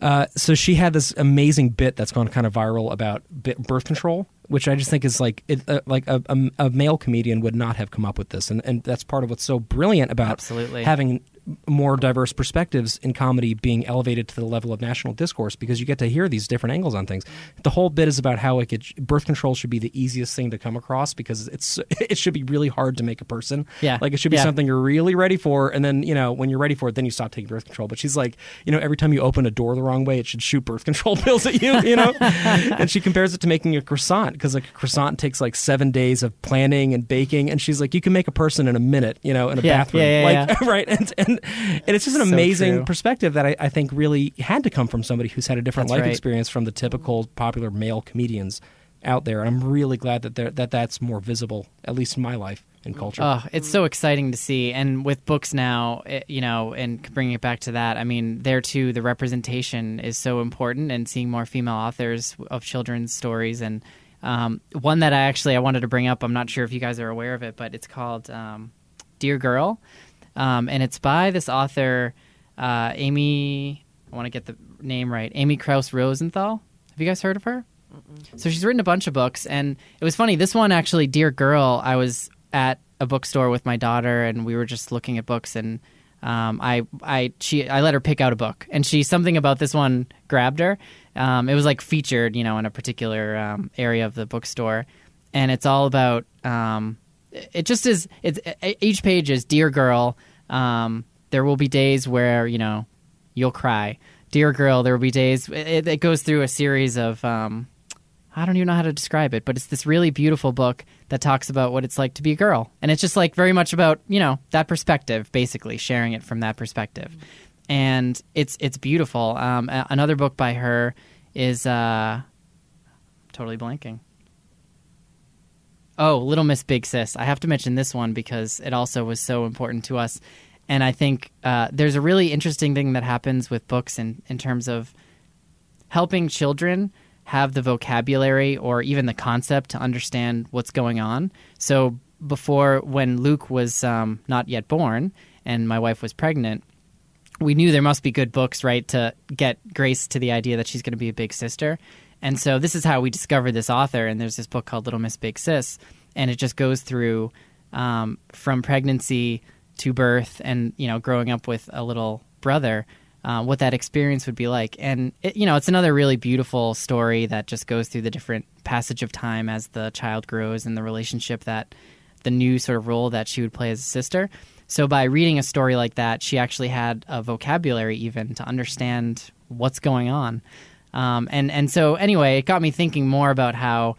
Speaker 2: Uh, so she had this amazing bit that's gone kind of viral about birth control, which I just think is like it, uh, like a, a, a male comedian would not have come up with this, and and that's part of what's so brilliant about
Speaker 1: Absolutely.
Speaker 2: having more diverse perspectives in comedy being elevated to the level of national discourse because you get to hear these different angles on things. The whole bit is about how like it, birth control should be the easiest thing to come across because it's [laughs] it should be really hard to make a person.
Speaker 1: Yeah.
Speaker 2: like it should be
Speaker 1: Yeah.
Speaker 2: something you're really ready for, and then you know when you're ready for it, then you stop taking birth control. But she's like, you know, every time you open a door the wrong way, it should shoot birth control [laughs] pills at you. You know, [laughs] and she compares it to making a croissant because like a croissant takes like seven days of planning and baking, and she's like, you can make a person in a minute. You know, in a
Speaker 1: Yeah,
Speaker 2: bathroom,
Speaker 1: yeah, yeah,
Speaker 2: like right, and and and it's just an
Speaker 1: So
Speaker 2: amazing
Speaker 1: true.
Speaker 2: perspective that I, I think really had to come from somebody who's had a different
Speaker 1: That's
Speaker 2: life
Speaker 1: right.
Speaker 2: experience from the typical popular male comedians out there. And I'm really glad that that that's more visible, at least in my life and culture.
Speaker 1: Oh, it's so exciting to see. And with books now, it, you know, and bringing it back to that, I mean, there too, the representation is so important, and seeing more female authors of children's stories. And um, one that I actually I wanted to bring up, I'm not sure if you guys are aware of it, but it's called um, Dear Girl, um, and it's by this author, uh, Amy. I want to get the name right, Amy Krouse Rosenthal. Have you guys heard of her? So she's written a bunch of books, and it was funny. This one, actually, Dear Girl, I was at a bookstore with my daughter, and we were just looking at books, and um, I, I, she, I let her pick out a book, and she something about this one grabbed her. Um, it was like featured, you know, in a particular um, area of the bookstore, and it's all about. Um, it just is. It's each page is Dear Girl. Um, there will be days where you know you'll cry. Dear girl, there will be days. It, it goes through a series of. Um, I don't even know how to describe it, but it's this really beautiful book that talks about what it's like to be a girl, and it's just like very much about you know that perspective, basically sharing it from that perspective, and it's it's beautiful. Um, another book by her is uh, totally blanking. Oh, Little Miss Big Sis. I have to mention this one because it also was so important to us. And I think uh, there's a really interesting thing that happens with books in, in terms of helping children have the vocabulary or even the concept to understand what's going on. So before, when Luke was um, not yet born and my wife was pregnant, we knew there must be good books, right, to get Grace to the idea that she's going to be a big sister. And so this is how we discovered this author. And there's this book called Little Miss Big Sis, and it just goes through um, from pregnancy to birth, and you know, growing up with a little brother, uh, what that experience would be like. And it, you know, it's another really beautiful story that just goes through the different passage of time as the child grows and the relationship that the new sort of role that she would play as a sister. So by reading a story like that, she actually had a vocabulary even to understand what's going on. Um, and and so anyway, it got me thinking more about how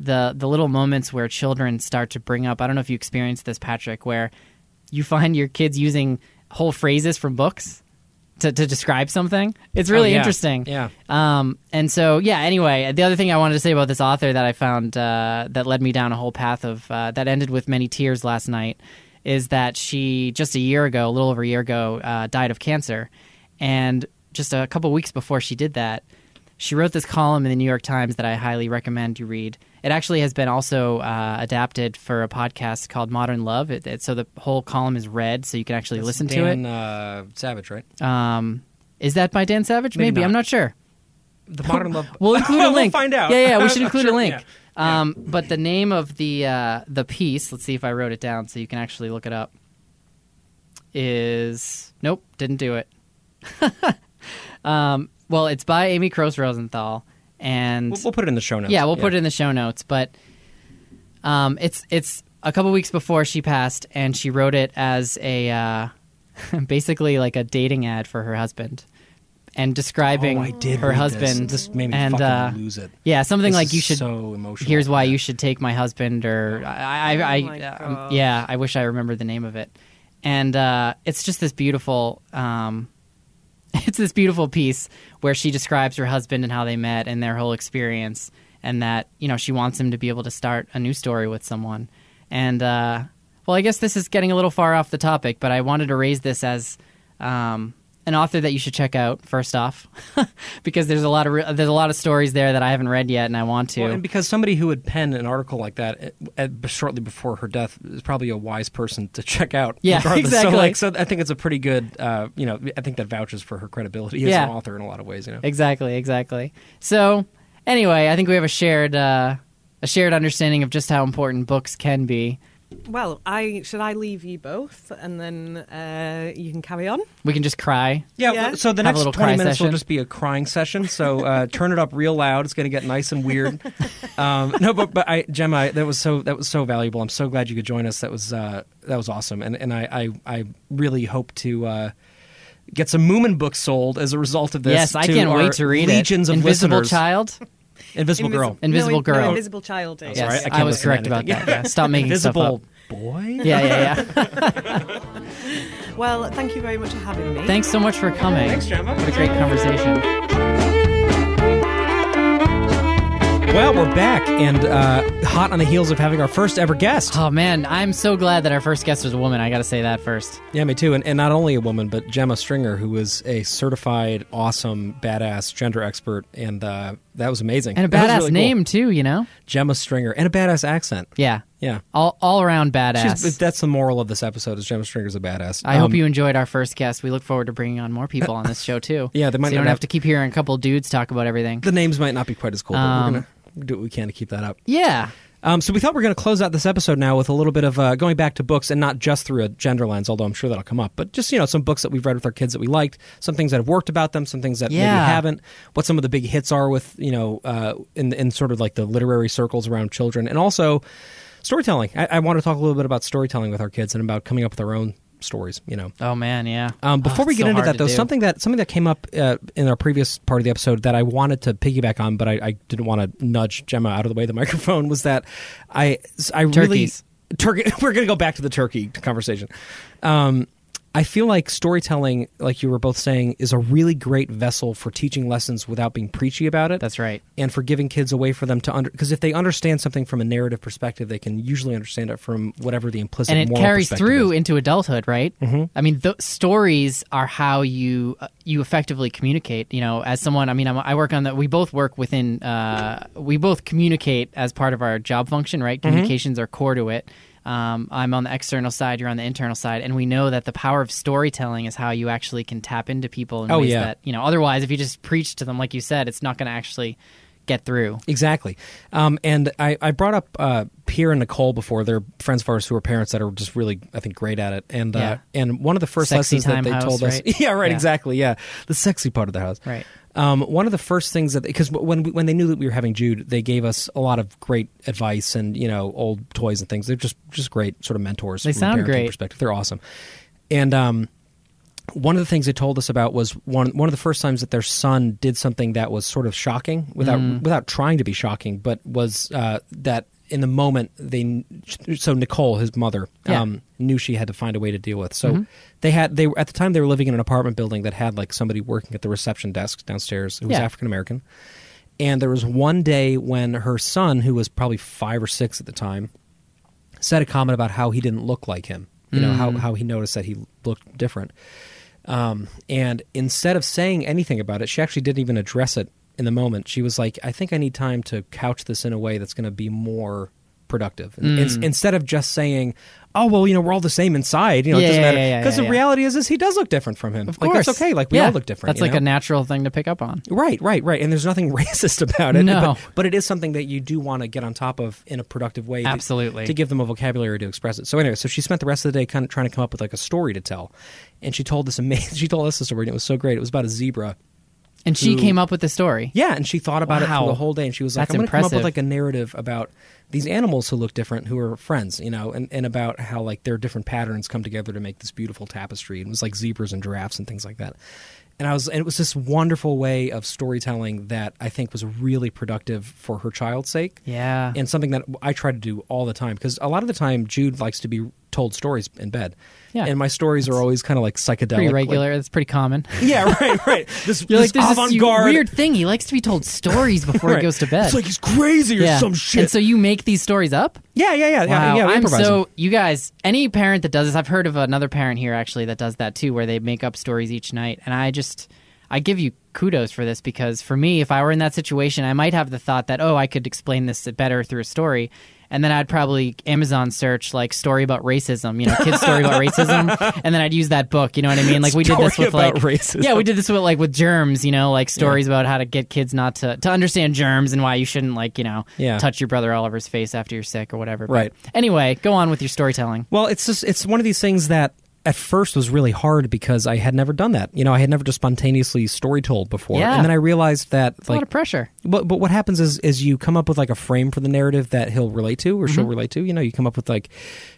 Speaker 1: the the little moments where children start to bring up. I don't know if you experienced this, Patrick, where you find your kids using whole phrases from books to, to describe something. It's really
Speaker 2: Oh, yeah.
Speaker 1: interesting.
Speaker 2: Yeah.
Speaker 1: Um, and so, yeah, anyway, the other thing I wanted to say about this author that I found uh, that led me down a whole path of uh, that ended with many tears last night is that she, just a year ago, a little over a year ago, uh, died of cancer. And just a couple weeks before she did that, she wrote this column in the New York Times that I highly recommend you read. It actually has been also uh, adapted for a podcast called Modern Love. It, it, so the whole column is read, so you can actually listen to it.
Speaker 2: Dan, Uh, Savage, right?
Speaker 1: Um, is that by Dan Savage?
Speaker 2: Maybe
Speaker 1: Maybe. I'm not sure.
Speaker 2: The Modern [laughs] Love.
Speaker 1: We'll include a [laughs]
Speaker 2: We'll
Speaker 1: link.
Speaker 2: find out.
Speaker 1: Yeah, yeah, we should [laughs] include
Speaker 2: Sure,
Speaker 1: a link.
Speaker 2: yeah.
Speaker 1: Um, but the name of the uh, the piece, let's see if I wrote it down so you can actually look it up. Is nope, didn't do it. um, well, it's by Amy Krouse Rosenthal, and
Speaker 2: We'll, we'll put it in the show notes.
Speaker 1: yeah, we'll put it in the show notes. But um, it's it's a couple weeks before she passed, and she wrote it as a uh, [laughs] basically like a dating ad for her husband, and describing
Speaker 2: Oh, I did
Speaker 1: her
Speaker 2: read
Speaker 1: husband.
Speaker 2: This, this made me
Speaker 1: and
Speaker 2: fucking
Speaker 1: uh,
Speaker 2: lose it.
Speaker 1: yeah, something
Speaker 2: This
Speaker 1: like
Speaker 2: is
Speaker 1: you should.
Speaker 2: So emotional.
Speaker 1: Here's why you should take my husband, or I, I, I,
Speaker 4: Oh my
Speaker 1: um,
Speaker 4: God.
Speaker 1: yeah, I wish I remembered the name of it. And uh, it's just this beautiful, um, [laughs] it's this beautiful piece where she describes her husband and how they met and their whole experience, and that you know she wants him to be able to start a new story with someone. And uh, well, I guess this is getting a little far off the topic, but I wanted to raise this as um, an author that you should check out first off, [laughs] because there's a lot of re- there's a lot of stories there that I haven't read yet and I want to.
Speaker 2: Well, and because somebody who would pen an article like that at, at, shortly before her death is probably a wise person to check out.
Speaker 1: Yeah, [laughs]
Speaker 2: regardless.
Speaker 1: exactly.
Speaker 2: So, like, so I think it's a pretty good, uh, you know, I think that vouches for her credibility as
Speaker 1: Yeah.
Speaker 2: an author in a lot of ways. You know,
Speaker 1: Exactly, exactly. So, anyway, I think we have a shared uh, a shared understanding of just how important books can be.
Speaker 4: Well, I should I leave you both, and then uh, you can carry on.
Speaker 1: We can just cry.
Speaker 2: Yeah,
Speaker 4: Yeah.
Speaker 2: so the
Speaker 1: Have a
Speaker 2: next
Speaker 1: little
Speaker 2: 20
Speaker 1: cry
Speaker 2: minutes will just be a crying session. So uh, [laughs] turn it up real loud. It's going to get nice and weird. [laughs] Um, no, but but I, Jemma, that was so that was so valuable. I'm so glad you could join us. That was uh, that was awesome, and and I I, I really hope to. Uh, Get some Moomin books sold as a result of this.
Speaker 1: yes, I
Speaker 2: to
Speaker 1: can't
Speaker 2: our
Speaker 1: wait to read
Speaker 2: legions
Speaker 1: it.
Speaker 2: of
Speaker 1: Invisible
Speaker 2: listeners.
Speaker 1: Child. [laughs]
Speaker 2: Invisible
Speaker 4: Invis-
Speaker 2: Girl,
Speaker 1: Invisible
Speaker 4: no,
Speaker 1: Girl.
Speaker 4: No, invisible child. Is.
Speaker 2: That's
Speaker 1: Yes,
Speaker 2: right. I
Speaker 1: I, was correct about that. Yeah. Stop making stuff
Speaker 2: Invisible
Speaker 1: up.
Speaker 2: boy.
Speaker 1: Yeah, yeah, yeah. [laughs]
Speaker 4: Well, thank you very much for having me.
Speaker 1: Thanks so much for coming.
Speaker 2: Thanks, Jemma.
Speaker 1: What a great conversation.
Speaker 2: Well, we're back and uh, hot on the heels of having our first ever guest.
Speaker 1: Oh man, I'm so glad that our first guest was a woman. I got to say that first.
Speaker 2: Yeah, me too. And, and not only a woman, but Jemma Stringer, who was a certified, awesome, badass gender expert, and uh, that was amazing.
Speaker 1: And a badass
Speaker 2: really cool.
Speaker 1: name too, you know?
Speaker 2: Jemma Stringer, and a badass accent.
Speaker 1: Yeah.
Speaker 2: Yeah,
Speaker 1: All all around badass.
Speaker 2: She's, that's the moral of this episode: is Jemma Stringer's a badass.
Speaker 1: I hope
Speaker 2: Um,
Speaker 1: you enjoyed our first guest. We look forward to bringing on more people on this show too. [laughs]
Speaker 2: Yeah, they might
Speaker 1: so you don't
Speaker 2: have-
Speaker 1: have to keep hearing a couple dudes talk about everything.
Speaker 2: The names might not be quite as cool, but
Speaker 1: Um,
Speaker 2: we're gonna do what we can to keep that up.
Speaker 1: Yeah.
Speaker 2: Um, so we thought we are going to close out this episode now with a little bit of uh, going back to books and not just through a gender lens, although I'm sure that'll come up, but just you know some books that we've read with our kids that we liked, some things that have worked about them, some things that maybe haven't, what some of the big hits are with you know uh, in in sort of like the literary circles around children, and also storytelling. I, I want to talk a little bit about storytelling with our kids and about coming up with our own stories. You know.
Speaker 1: Oh man, yeah.
Speaker 2: Um,
Speaker 1: Oh,
Speaker 2: before we get
Speaker 1: so
Speaker 2: into that, though,
Speaker 1: do.
Speaker 2: something that something that came up uh, in our previous part of the episode that I wanted to piggyback on, but I, I didn't want to nudge Jemma out of the way of the [laughs] microphone was that I I really turkey. [laughs] We're going to go back to the turkey conversation. Um, I feel like storytelling, like you were both saying, is a really great vessel for teaching lessons without being preachy about it
Speaker 1: That's right.
Speaker 2: and for giving kids a way for them to under because if they understand something from a narrative perspective, they can usually understand it from whatever the implicit
Speaker 1: and it carries through
Speaker 2: is.
Speaker 1: into adulthood, right? Mm-hmm. I mean, the stories are how you uh, you effectively communicate. You know, as someone, I mean, I'm, I work on that. We both work within. Uh, we both communicate as part of our job function, right?
Speaker 2: Mm-hmm.
Speaker 1: Communications are core to it. Um, I'm on the external side, you're on the internal side, and we know that the power of storytelling is how you actually can tap into people in
Speaker 2: Oh,
Speaker 1: ways
Speaker 2: yeah.
Speaker 1: that you know. Otherwise, if you just preach to them, like you said, it's not going to actually get through.
Speaker 2: Exactly. Um, and I, I brought up uh, Pierre and Nicole before. They're friends of ours who are parents that are just really, I think, great at it. And uh, and one of the first
Speaker 1: Sexy
Speaker 2: lessons that they
Speaker 1: house,
Speaker 2: told us,
Speaker 1: right? [laughs]
Speaker 2: yeah, right,
Speaker 1: Yeah.
Speaker 2: exactly, yeah, the sexy part of the house,
Speaker 1: Right.
Speaker 2: Um, one of the first things that because when we, when they knew that we were having Jude, they gave us a lot of great advice and you know old toys and things. They're just just great sort of mentors.
Speaker 1: They
Speaker 2: from
Speaker 1: sound great.
Speaker 2: Perspective, they're awesome. And um, one of the things they told us about was one one of the first times that their son did something that was sort of shocking without
Speaker 1: Mm.
Speaker 2: without trying to be shocking, but was uh, that in the moment they so Nicole his mother
Speaker 1: Yeah.
Speaker 2: um, knew she had to find a way to deal with. So they had they were at the time they were living in an apartment building that had like somebody working at the reception desk downstairs who was
Speaker 1: Yeah.
Speaker 2: African American. And there was one day when her son, who was probably five or six at the time, said a comment about how he didn't look like him. You know how how he noticed that he looked different. Um, and instead of saying anything about it, she actually didn't even address it in the moment. She was like, "I think I need time to couch this in a way that's going to be more productive."
Speaker 1: Mm.
Speaker 2: instead of just saying, "Oh well, you know, we're all the same inside," you know,
Speaker 1: Yeah,
Speaker 2: it doesn't matter
Speaker 1: yeah, yeah,
Speaker 2: because
Speaker 1: yeah,
Speaker 2: the reality is, is he does look different from him.
Speaker 1: Of
Speaker 2: like
Speaker 1: course,
Speaker 2: that's okay. Like we all look different.
Speaker 1: That's like
Speaker 2: know?
Speaker 1: a natural thing to pick up on.
Speaker 2: Right, right, right. And there's nothing [laughs] racist about it.
Speaker 1: No.
Speaker 2: But, but it is something that you do want to get on top of in a productive way. to-
Speaker 1: Absolutely.
Speaker 2: To, give them a vocabulary to express it. So anyway, so she spent the rest of the day kind of trying to come up with like a story to tell. And she told this amazing, [laughs] she told us a story and it was so great. It was about a zebra.
Speaker 1: And she
Speaker 2: Who-
Speaker 1: came up with the story.
Speaker 2: Yeah, and she thought about it
Speaker 1: Wow.
Speaker 2: for the whole day. And she was like,
Speaker 1: That's
Speaker 2: I'm going to come up with like a narrative about these animals who look different, who are friends, you know, and, and about how like their different patterns come together to make this beautiful tapestry. And it was like zebras and giraffes and things like that. And I was, and it was this wonderful way of storytelling that I think was really productive for her child's sake
Speaker 1: Yeah.
Speaker 2: and something that I try to do all the time because a lot of the time Jude likes to be told stories in bed.
Speaker 1: Yeah.
Speaker 2: And my stories are always kind of like psychedelic.
Speaker 1: pretty
Speaker 2: like-
Speaker 1: regular. That's pretty common. [laughs]
Speaker 2: yeah, right, right. This,
Speaker 1: You're
Speaker 2: this
Speaker 1: like, this
Speaker 2: avant-garde.
Speaker 1: weird thing. He likes to be told stories before
Speaker 2: Right.
Speaker 1: he goes to bed.
Speaker 2: It's like he's crazy or
Speaker 1: yeah.
Speaker 2: some shit.
Speaker 1: And so you make these stories up?
Speaker 2: yeah, yeah, yeah, yeah.
Speaker 1: Wow.
Speaker 2: yeah we
Speaker 1: I'm so you guys. Any parent that does this, I've heard of another parent here actually that does that too, where they make up stories each night, and I just. I give you kudos for this because for me, if I were in that situation, I might have the thought that oh, I could explain this better through a story. And then I'd probably Amazon search like story about racism, you know, kids story about racism, [laughs] and then I'd use that book. You know what I mean? Like we did this with like
Speaker 2: racism.
Speaker 1: yeah, we did this with like with germs. You know, like stories about how to get kids not to to understand germs and why you shouldn't like you know
Speaker 2: Yeah.
Speaker 1: touch your brother Oliver's face after you're sick or whatever. But
Speaker 2: Right.
Speaker 1: Anyway, go on with your storytelling.
Speaker 2: Well, it's just it's one of these things that at first was really hard because I had never done that. You know, I had never just spontaneously story told before,
Speaker 1: Yeah.
Speaker 2: and then I realized that
Speaker 1: It's a lot of pressure.
Speaker 2: But but what happens is is you come up with like a frame for the narrative that he'll relate to or
Speaker 1: Mm-hmm.
Speaker 2: she'll relate to. You know, you come up with like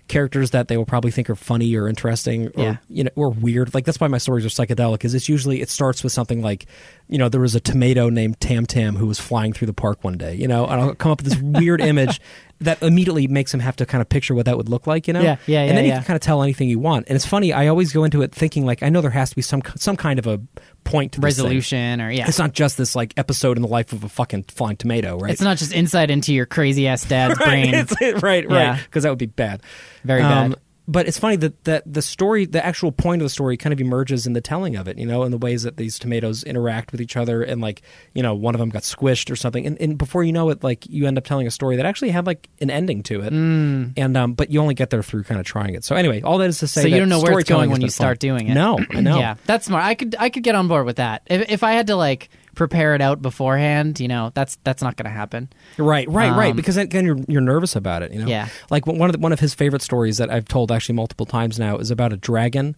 Speaker 2: characters that they will probably think are funny or interesting or
Speaker 1: Yeah.
Speaker 2: you know or weird. Like that's why my stories are psychedelic. Is it's usually it starts with something like, you know, there was a tomato named Tam Tam who was flying through the park one day. You know, and I'll come up with this weird [laughs] image that immediately makes him have to kind of picture what that would look like. You know,
Speaker 1: Yeah, yeah, yeah and
Speaker 2: then you
Speaker 1: yeah.
Speaker 2: can kind of tell anything you want. And it's funny. I always go into it thinking like I know there has to be some some kind of a point to.
Speaker 1: Resolution or yeah.
Speaker 2: It's not just this like episode in the life of a fucking flying tomato, right?
Speaker 1: It's not just insight into your crazy ass dad's [laughs] brain.
Speaker 2: It's- right, right, because that would be bad.
Speaker 1: Very
Speaker 2: Um,
Speaker 1: bad.
Speaker 2: But it's funny that, that the story, the actual point of the story, kind of emerges in the telling of it. You know, in the ways that these tomatoes interact with each other, and like, you know, one of them got squished or something, and, and before you know it, like, you end up telling a story that actually had like an ending to it.
Speaker 1: Mm.
Speaker 2: And um, but you only get there through kind of trying it. So anyway, all that is to say,
Speaker 1: So you don't know where it's going when you
Speaker 2: been
Speaker 1: start
Speaker 2: fun.
Speaker 1: doing it.
Speaker 2: No, I know. [clears throat]
Speaker 1: Yeah, that's smart. I could I could get on board with that. If if I had to like prepare it out beforehand, you know, that's that's not going to happen.
Speaker 2: Right, right, right.
Speaker 1: Um,
Speaker 2: Because then again, you're you're nervous about it. You know.
Speaker 1: Yeah.
Speaker 2: Like one of the, one of his favorite stories that I've told actually multiple times now is about a dragon.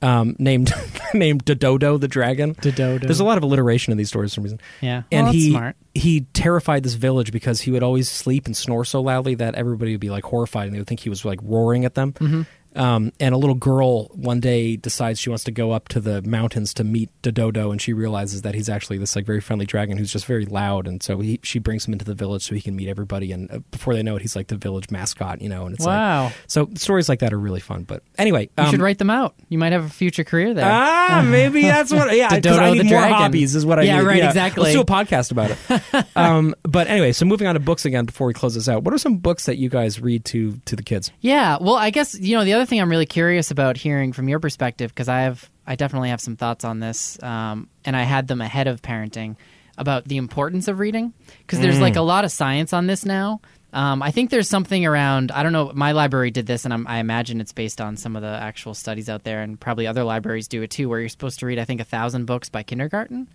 Speaker 2: Um, named [laughs] named Dododo the dragon.
Speaker 1: Dododo.
Speaker 2: There's a lot of alliteration in these stories for some reason.
Speaker 1: Yeah.
Speaker 2: and
Speaker 1: Well,
Speaker 2: he
Speaker 1: smart.
Speaker 2: he terrified this village because he would always sleep and snore so loudly that everybody would be like horrified and they would think he was like roaring at them.
Speaker 1: Mm-hmm.
Speaker 2: Um, and a little girl one day decides she wants to go up to the mountains to meet Dododo, and she realizes that he's actually this like very friendly dragon who's just very loud. And so he, she brings him into the village so he can meet everybody. And uh, before they know it, he's like the village mascot, you know. And it's
Speaker 1: Wow.
Speaker 2: like so stories like that are really fun. But anyway,
Speaker 1: You
Speaker 2: um,
Speaker 1: should write them out. You might have a future career there.
Speaker 2: Ah, [laughs] maybe that's what. Yeah, because
Speaker 1: Dodo
Speaker 2: I
Speaker 1: the
Speaker 2: need more
Speaker 1: dragon.
Speaker 2: hobbies. Is what I
Speaker 1: Yeah,
Speaker 2: need.
Speaker 1: right, exactly.
Speaker 2: Let's do a podcast about it. [laughs] um, but anyway, so moving on to books again before we close this out. What are some books that you guys read to to the kids?
Speaker 1: Yeah, well, I guess you know the other thing I'm really curious about hearing from your perspective because I have I definitely have some thoughts on this, um, and I had them ahead of parenting about the importance of reading because there's like a lot of science on this now. Um, I think there's something around. I don't know. My library did this, and I'm, I imagine it's based on some of the actual studies out there, and probably other libraries do it too, where you're supposed to read I think a thousand books by kindergarten,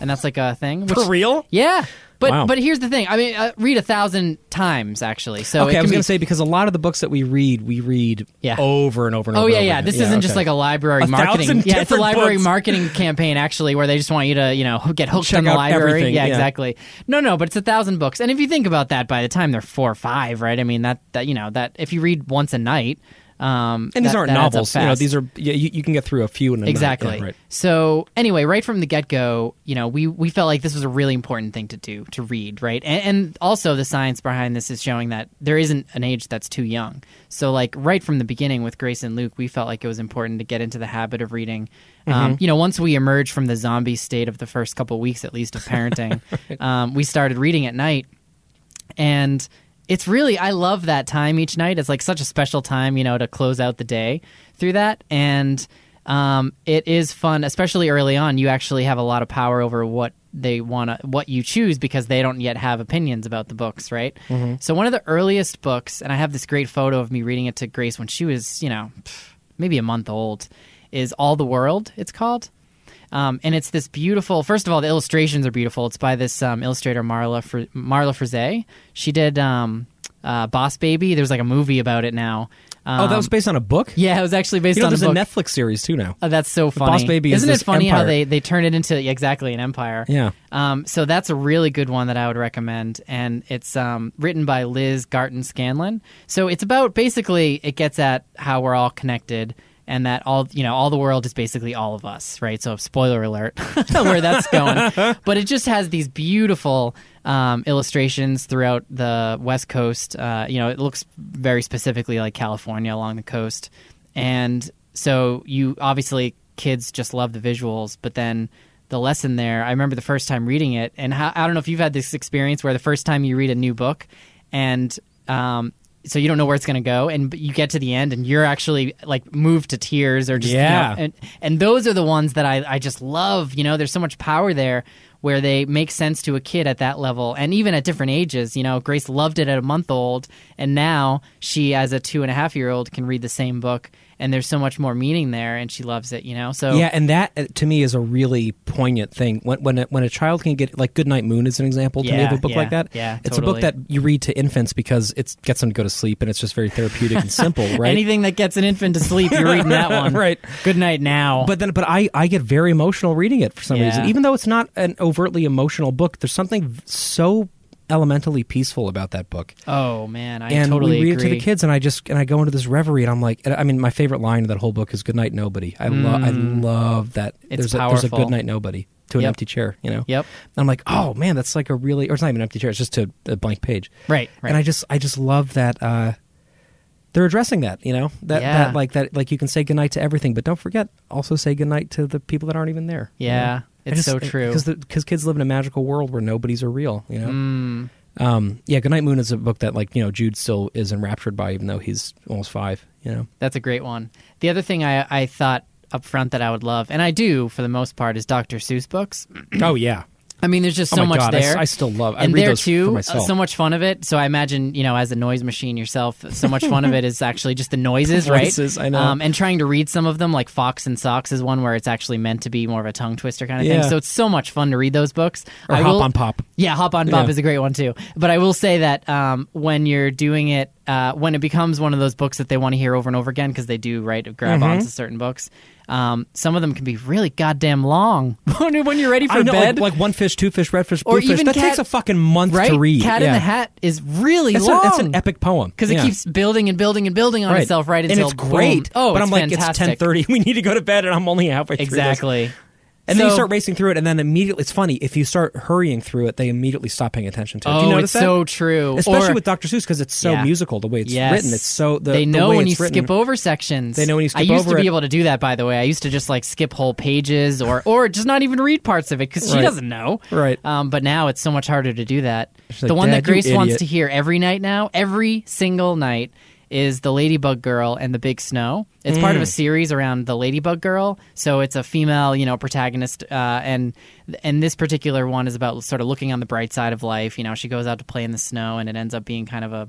Speaker 1: and that's like a thing. [laughs] Which,
Speaker 2: real?
Speaker 1: Yeah, but
Speaker 2: Wow.
Speaker 1: but here's the thing. I mean, uh, read a thousand times actually. So
Speaker 2: okay, I was
Speaker 1: can
Speaker 2: going to say because a lot of the books that we read, we read
Speaker 1: Yeah.
Speaker 2: over and over and
Speaker 1: Oh
Speaker 2: over.
Speaker 1: Oh
Speaker 2: yeah,
Speaker 1: yeah.
Speaker 2: over
Speaker 1: This
Speaker 2: again.
Speaker 1: isn't
Speaker 2: Yeah,
Speaker 1: just like a library
Speaker 2: A
Speaker 1: marketing. Yeah, it's a library
Speaker 2: books.
Speaker 1: marketing campaign actually, where they just want you to, you know, get hooked
Speaker 2: Check
Speaker 1: on the library. Yeah,
Speaker 2: yeah.
Speaker 1: exactly. No, no, but it's a thousand books, and if you think about that, by the time they're four or five, right? I mean, that that you know that if you read once a night, um,
Speaker 2: And these
Speaker 1: that-
Speaker 2: aren't
Speaker 1: that
Speaker 2: novels. You know, these are yeah, you, you can get through a few in a night.
Speaker 1: Exactly.
Speaker 2: Yeah, right.
Speaker 1: So anyway, right from the get go, you know, we we felt like this was a really important thing to do to read, right? And, and also the science behind this is showing that there isn't an age that's too young. So like right from the beginning with Grace and Luke, we felt like it was important to get into the habit of reading. Um, you know, once we emerged from the zombie state of the first couple weeks, at least of parenting, [laughs] um, we started reading at night and it's really i love that time each night. It's like such a special time you know to close out the day through that. And um, it is fun especially early on. You actually have a lot of power over what they want to what you choose because they don't yet have opinions about the books right? So one of the earliest books and i have this great photo of me reading it to grace when she was you know maybe a month old is all the world it's called um, and it's this beautiful. First of all, the illustrations are beautiful. It's by this um, illustrator Marla Fr- Marla Frazee. She did um, uh, Boss Baby. There's like a movie about it now. Um,
Speaker 2: Oh, that was based on a book.
Speaker 1: yeah, it was actually based
Speaker 2: You know,
Speaker 1: on a
Speaker 2: there's a,
Speaker 1: book.
Speaker 2: Netflix series too now.
Speaker 1: Oh, that's so funny.
Speaker 2: Boss Baby is
Speaker 1: Isn't
Speaker 2: this
Speaker 1: it funny how they they turn it into exactly an empire?
Speaker 2: Yeah.
Speaker 1: Um, so that's a really good one that I would recommend, and it's um, written by Liz Garton Scanlon. So it's about basically it gets at how we're all connected, and that all you know all the world is basically all of us, right? So spoiler alert, [laughs] where that's going. [laughs] but it just has these beautiful um, illustrations throughout the West Coast. Uh, you know, it looks very specifically like California along the coast, and so you obviously kids just love the visuals, but then the lesson there. I remember the first time reading it, and how, I don't know if you've had this experience where the first time you read a new book, and um, so you don't know where it's going to go and but you get to the end and you're actually like moved to tears or just you know,
Speaker 2: Yeah.
Speaker 1: and and those are the ones that I I just love. You know, there's so much power there where they make sense to a kid at that level and even at different ages. You know, Grace loved it at a month old, and now she, as a two and a half year old, can read the same book, and there's so much more meaning there, and she loves it. You know, so
Speaker 2: Yeah, and that uh, to me is a really poignant thing. When when a, when a child can get like Goodnight Moon is an example to me of
Speaker 1: Yeah,
Speaker 2: a book
Speaker 1: yeah,
Speaker 2: like that.
Speaker 1: yeah,
Speaker 2: it's a book that you read to infants because it gets them to go to sleep and it's just very therapeutic and simple, [laughs] right?
Speaker 1: anything that gets an infant to sleep, you're reading that [laughs] one.
Speaker 2: Right.
Speaker 1: Good night now.
Speaker 2: But then, but I, I get very emotional reading it for some
Speaker 1: Yeah.
Speaker 2: reason. Even though it's not an overtly emotional book, there's something so elementally peaceful about that book.
Speaker 1: oh man, I
Speaker 2: and
Speaker 1: totally
Speaker 2: we read
Speaker 1: agree.
Speaker 2: it to the kids, and I just and I go into this reverie, and I'm like, I mean, my favorite line of that whole book is "Good night, nobody." I love, I love that.
Speaker 1: Mm. It's
Speaker 2: there's a, there's a good night, nobody to an
Speaker 1: Yep.
Speaker 2: empty chair. You know.
Speaker 1: Yep.
Speaker 2: And I'm like, oh man, that's like a really, or it's not even an empty chair; it's just a, a blank page.
Speaker 1: Right. Right.
Speaker 2: And I just, I just love that. uh they're addressing that, you know, that,
Speaker 1: Yeah.
Speaker 2: that like that, like you can say goodnight to everything, but don't forget also say goodnight to the people that aren't even there. you
Speaker 1: Yeah,
Speaker 2: know?
Speaker 1: It's so true.
Speaker 2: because because kids live in a magical world where nobodies are real, you know.
Speaker 1: Mm.
Speaker 2: Um, yeah, Goodnight Moon is a book that like you know Jude still is enraptured by, even though he's almost five. You know,
Speaker 1: That's a great one. The other thing I, I thought up front that I would love, and I do for the most part, is Dr. Seuss books.
Speaker 2: oh yeah,
Speaker 1: I mean, there's just
Speaker 2: Oh
Speaker 1: so
Speaker 2: my
Speaker 1: much
Speaker 2: God,
Speaker 1: there.
Speaker 2: I still love- I
Speaker 1: and
Speaker 2: read
Speaker 1: there too, uh, so much fun of it. So I imagine, you know, as a noise machine yourself, so much fun of it is actually just the noises, [laughs] right?
Speaker 2: Voices, I know.
Speaker 1: Um, and trying to read some of them, like Fox in Socks, is one where it's actually meant to be more of a tongue twister kind of
Speaker 2: Yeah.
Speaker 1: thing. So it's so much fun to read those books.
Speaker 2: or
Speaker 1: I
Speaker 2: Hop
Speaker 1: will-
Speaker 2: on Pop.
Speaker 1: yeah, Hop on Pop
Speaker 2: Yeah.
Speaker 1: is a great one too. But I will say that um, when you're doing it, uh, when it becomes one of those books that they want to hear over and over again, because they do right grab
Speaker 2: Mm-hmm.
Speaker 1: onto certain books, um, some of them can be really goddamn long. [laughs] when you're ready for
Speaker 2: know,
Speaker 1: bed,
Speaker 2: like, like one fish, two fish, red fish,
Speaker 1: Or
Speaker 2: blue fish.
Speaker 1: even
Speaker 2: That
Speaker 1: Cat-
Speaker 2: takes a fucking month
Speaker 1: right?
Speaker 2: to read.
Speaker 1: Cat
Speaker 2: yeah.
Speaker 1: in the Hat is really
Speaker 2: It's,
Speaker 1: long.
Speaker 2: a, it's an epic poem
Speaker 1: because
Speaker 2: Yeah.
Speaker 1: it keeps building and building and building on itself right
Speaker 2: and
Speaker 1: until
Speaker 2: it's great.
Speaker 1: boom. Oh,
Speaker 2: but I'm like,
Speaker 1: fantastic.
Speaker 2: it's ten thirty. [laughs] We need to go to bed, and I'm only halfway.
Speaker 1: Exactly.
Speaker 2: And then you start racing through it, and then immediately it's funny if you start hurrying through it, they immediately stop paying attention to it.
Speaker 1: Oh,
Speaker 2: Do you notice
Speaker 1: it's
Speaker 2: that?
Speaker 1: so true.
Speaker 2: Especially
Speaker 1: Or-
Speaker 2: with Dr. Seuss because it's so
Speaker 1: Yeah.
Speaker 2: musical the way it's
Speaker 1: Yes.
Speaker 2: written. It's so the,
Speaker 1: they know
Speaker 2: way
Speaker 1: when you
Speaker 2: written-
Speaker 1: skip over sections.
Speaker 2: They know when you skip over.
Speaker 1: I used
Speaker 2: over
Speaker 1: to be
Speaker 2: it.
Speaker 1: able to do that, by the way. I used to just like skip whole pages or or just not even read parts of it because she doesn't know.
Speaker 2: Right.
Speaker 1: Um, but now it's so much harder to do that.
Speaker 2: She's
Speaker 1: the
Speaker 2: like,
Speaker 1: one that Grace wants to hear every night now, every single night, is the Ladybug Girl and the Big Snow. It's part of
Speaker 2: Mm.
Speaker 1: a series around the Ladybug Girl, so it's a female, you know, protagonist, uh, and and this particular one is about sort of looking on the bright side of life. You know, she goes out to play in the snow, and it ends up being kind of a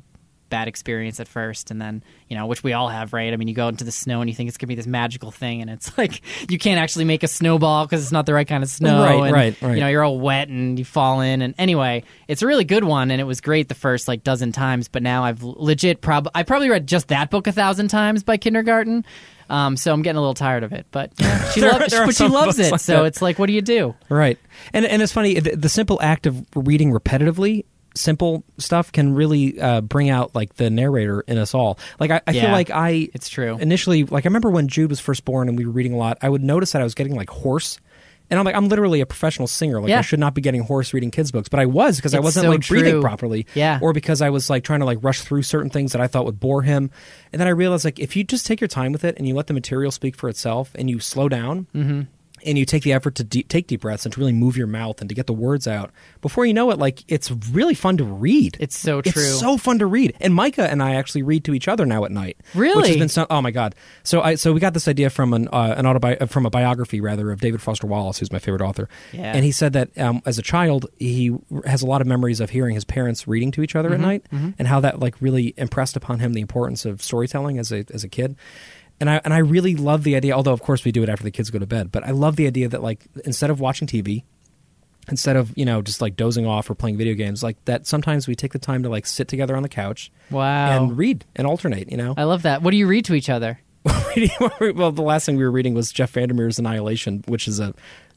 Speaker 1: bad experience at first and then you know which we all have right i mean you go into the snow and you think it's going to be this magical thing and it's [laughs] like you can't actually make a snowball because it's not the right kind of snow
Speaker 2: Right,
Speaker 1: and,
Speaker 2: right, right.
Speaker 1: you know you're all wet and you fall in and anyway it's a really good one and it was great the first like dozen times but now i've legit prob i probably read just that book a thousand times by kindergarten um, so i'm getting a little tired of it but yeah, she [laughs]
Speaker 2: There-
Speaker 1: loves
Speaker 2: there
Speaker 1: but she loves it
Speaker 2: like
Speaker 1: so
Speaker 2: that.
Speaker 1: it's like what do you do
Speaker 2: Right. And and it's funny the, the simple act of reading repetitively simple stuff can really uh, bring out like the narrator in us all. Like I, I feel like I
Speaker 1: It's true.
Speaker 2: Initially, like I remember when Jude was first born and we were reading a lot, I would notice that I was getting like hoarse. And I'm like, I'm literally a professional singer. Like,
Speaker 1: Yeah.
Speaker 2: I should not be getting hoarse reading kids' books, but I was because I wasn't
Speaker 1: so
Speaker 2: like breathing properly,
Speaker 1: Yeah.
Speaker 2: or because I was like trying to like rush through certain things that I thought would bore him. And then I realized like if you just take your time with it and you let the material speak for itself and you slow down,
Speaker 1: Mm-hmm.
Speaker 2: And you take the effort to de- take deep breaths and to really move your mouth and to get the words out before you know it like it's really fun to read.
Speaker 1: It's so true.
Speaker 2: it's so fun to read. And micah and i actually read to each other now at night which
Speaker 1: Really?
Speaker 2: has been so oh my god. So i so we got this idea from an uh, an autobi- uh, from a biography rather of david foster wallace who's my favorite author.
Speaker 1: Yeah.
Speaker 2: and he said that um, as a child he has a lot of memories of hearing his parents reading to each other
Speaker 1: Mm-hmm,
Speaker 2: at night and how that like really impressed upon him the importance of storytelling as a as a kid and I and I really love the idea. Although of course we do it after the kids go to bed, but I love the idea that like instead of watching TV, instead of you know just like dozing off or playing video games, like that sometimes we take the time to like sit together on the couch
Speaker 1: wow
Speaker 2: and read and alternate. You know,
Speaker 1: i love that what do you read to each other [laughs]
Speaker 2: well the last thing we were reading was Jeff VanderMeer's Annihilation, which is a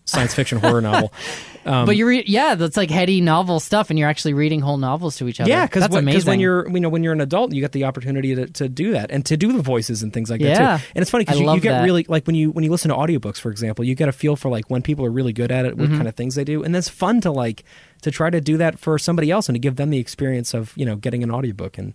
Speaker 2: science fiction horror novel. [laughs] Um,
Speaker 1: but you read, yeah, that's like heady novel stuff, and you're actually reading whole novels to each other.
Speaker 2: Yeah, because
Speaker 1: that's
Speaker 2: when,
Speaker 1: amazing.
Speaker 2: when you're you know when you're an adult, you get the opportunity to, to do that and to do the voices and things like
Speaker 1: Yeah.
Speaker 2: that too. And it's funny because you, you get
Speaker 1: that.
Speaker 2: really like when you when you listen to audiobooks, for example, you get a feel for like when people are really good at it, what
Speaker 1: Mm-hmm.
Speaker 2: kind of things they do, and that's fun to like to try to do that for somebody else and to give them the experience of you know getting an audiobook and.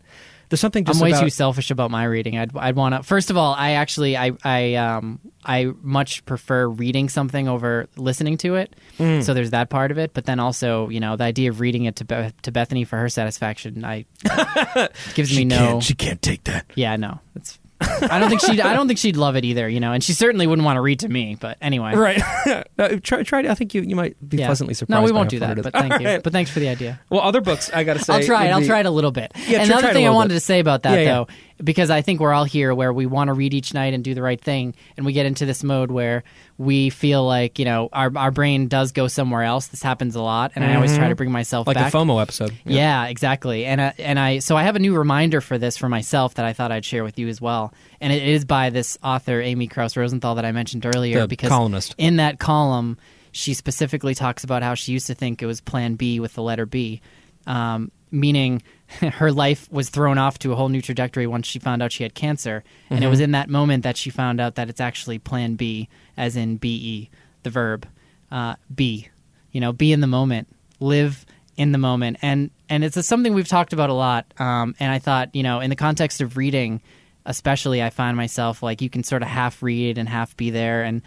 Speaker 2: There's something just
Speaker 1: I'm way
Speaker 2: about,
Speaker 1: too selfish about my reading. I'd I'd want to. First of all, I actually I I um I much prefer reading something over listening to it.
Speaker 2: Mm.
Speaker 1: So there's that part of it. But then also, you know, the idea of reading it to Beth to Bethany for her satisfaction, I [laughs] gives me no.
Speaker 2: she can't take that.
Speaker 1: yeah, no. It's. I don't think she'd. I don't think she'd love it either. You know, and she certainly wouldn't want to read to me. But anyway,
Speaker 2: Right. [laughs] Uh, try, try. I think you, you might be
Speaker 1: Yeah.
Speaker 2: pleasantly surprised.
Speaker 1: No, we won't do that. But thank you.
Speaker 2: Right.
Speaker 1: But thanks for the idea.
Speaker 2: Well, other books I got to say.
Speaker 1: I'll try it. I'll
Speaker 2: be-
Speaker 1: try it a little bit.
Speaker 2: Yeah,
Speaker 1: Another thing I wanted
Speaker 2: bit.
Speaker 1: to say about that,
Speaker 2: yeah.
Speaker 1: though, because I think we're all here where we want to read each night and do the right thing, and we get into this mode where we feel like you know our our brain does go somewhere else. This happens a lot, and I always try to bring myself
Speaker 2: Mm-hmm. like
Speaker 1: back.
Speaker 2: the FOMO episode.
Speaker 1: Yeah, exactly. And I, and I so I have a new reminder for this for myself that I thought I'd share with you as well. And it is by this author Amy Krouse Rosenthal that I mentioned earlier
Speaker 2: The
Speaker 1: because
Speaker 2: columnist.
Speaker 1: in that column she specifically talks about how she used to think it was plan B with the letter B. Um, meaning [laughs] her life was thrown off to a whole new trajectory once she found out she had cancer. And it was in that moment that she found out that it's actually plan B, as in B E, the verb. Uh, be. You know, be in the moment. Live in the moment. And and it's a, something we've talked about a lot. Um, and I thought, you know, in the context of reading, especially, I find myself like you can sort of half read and half be there. And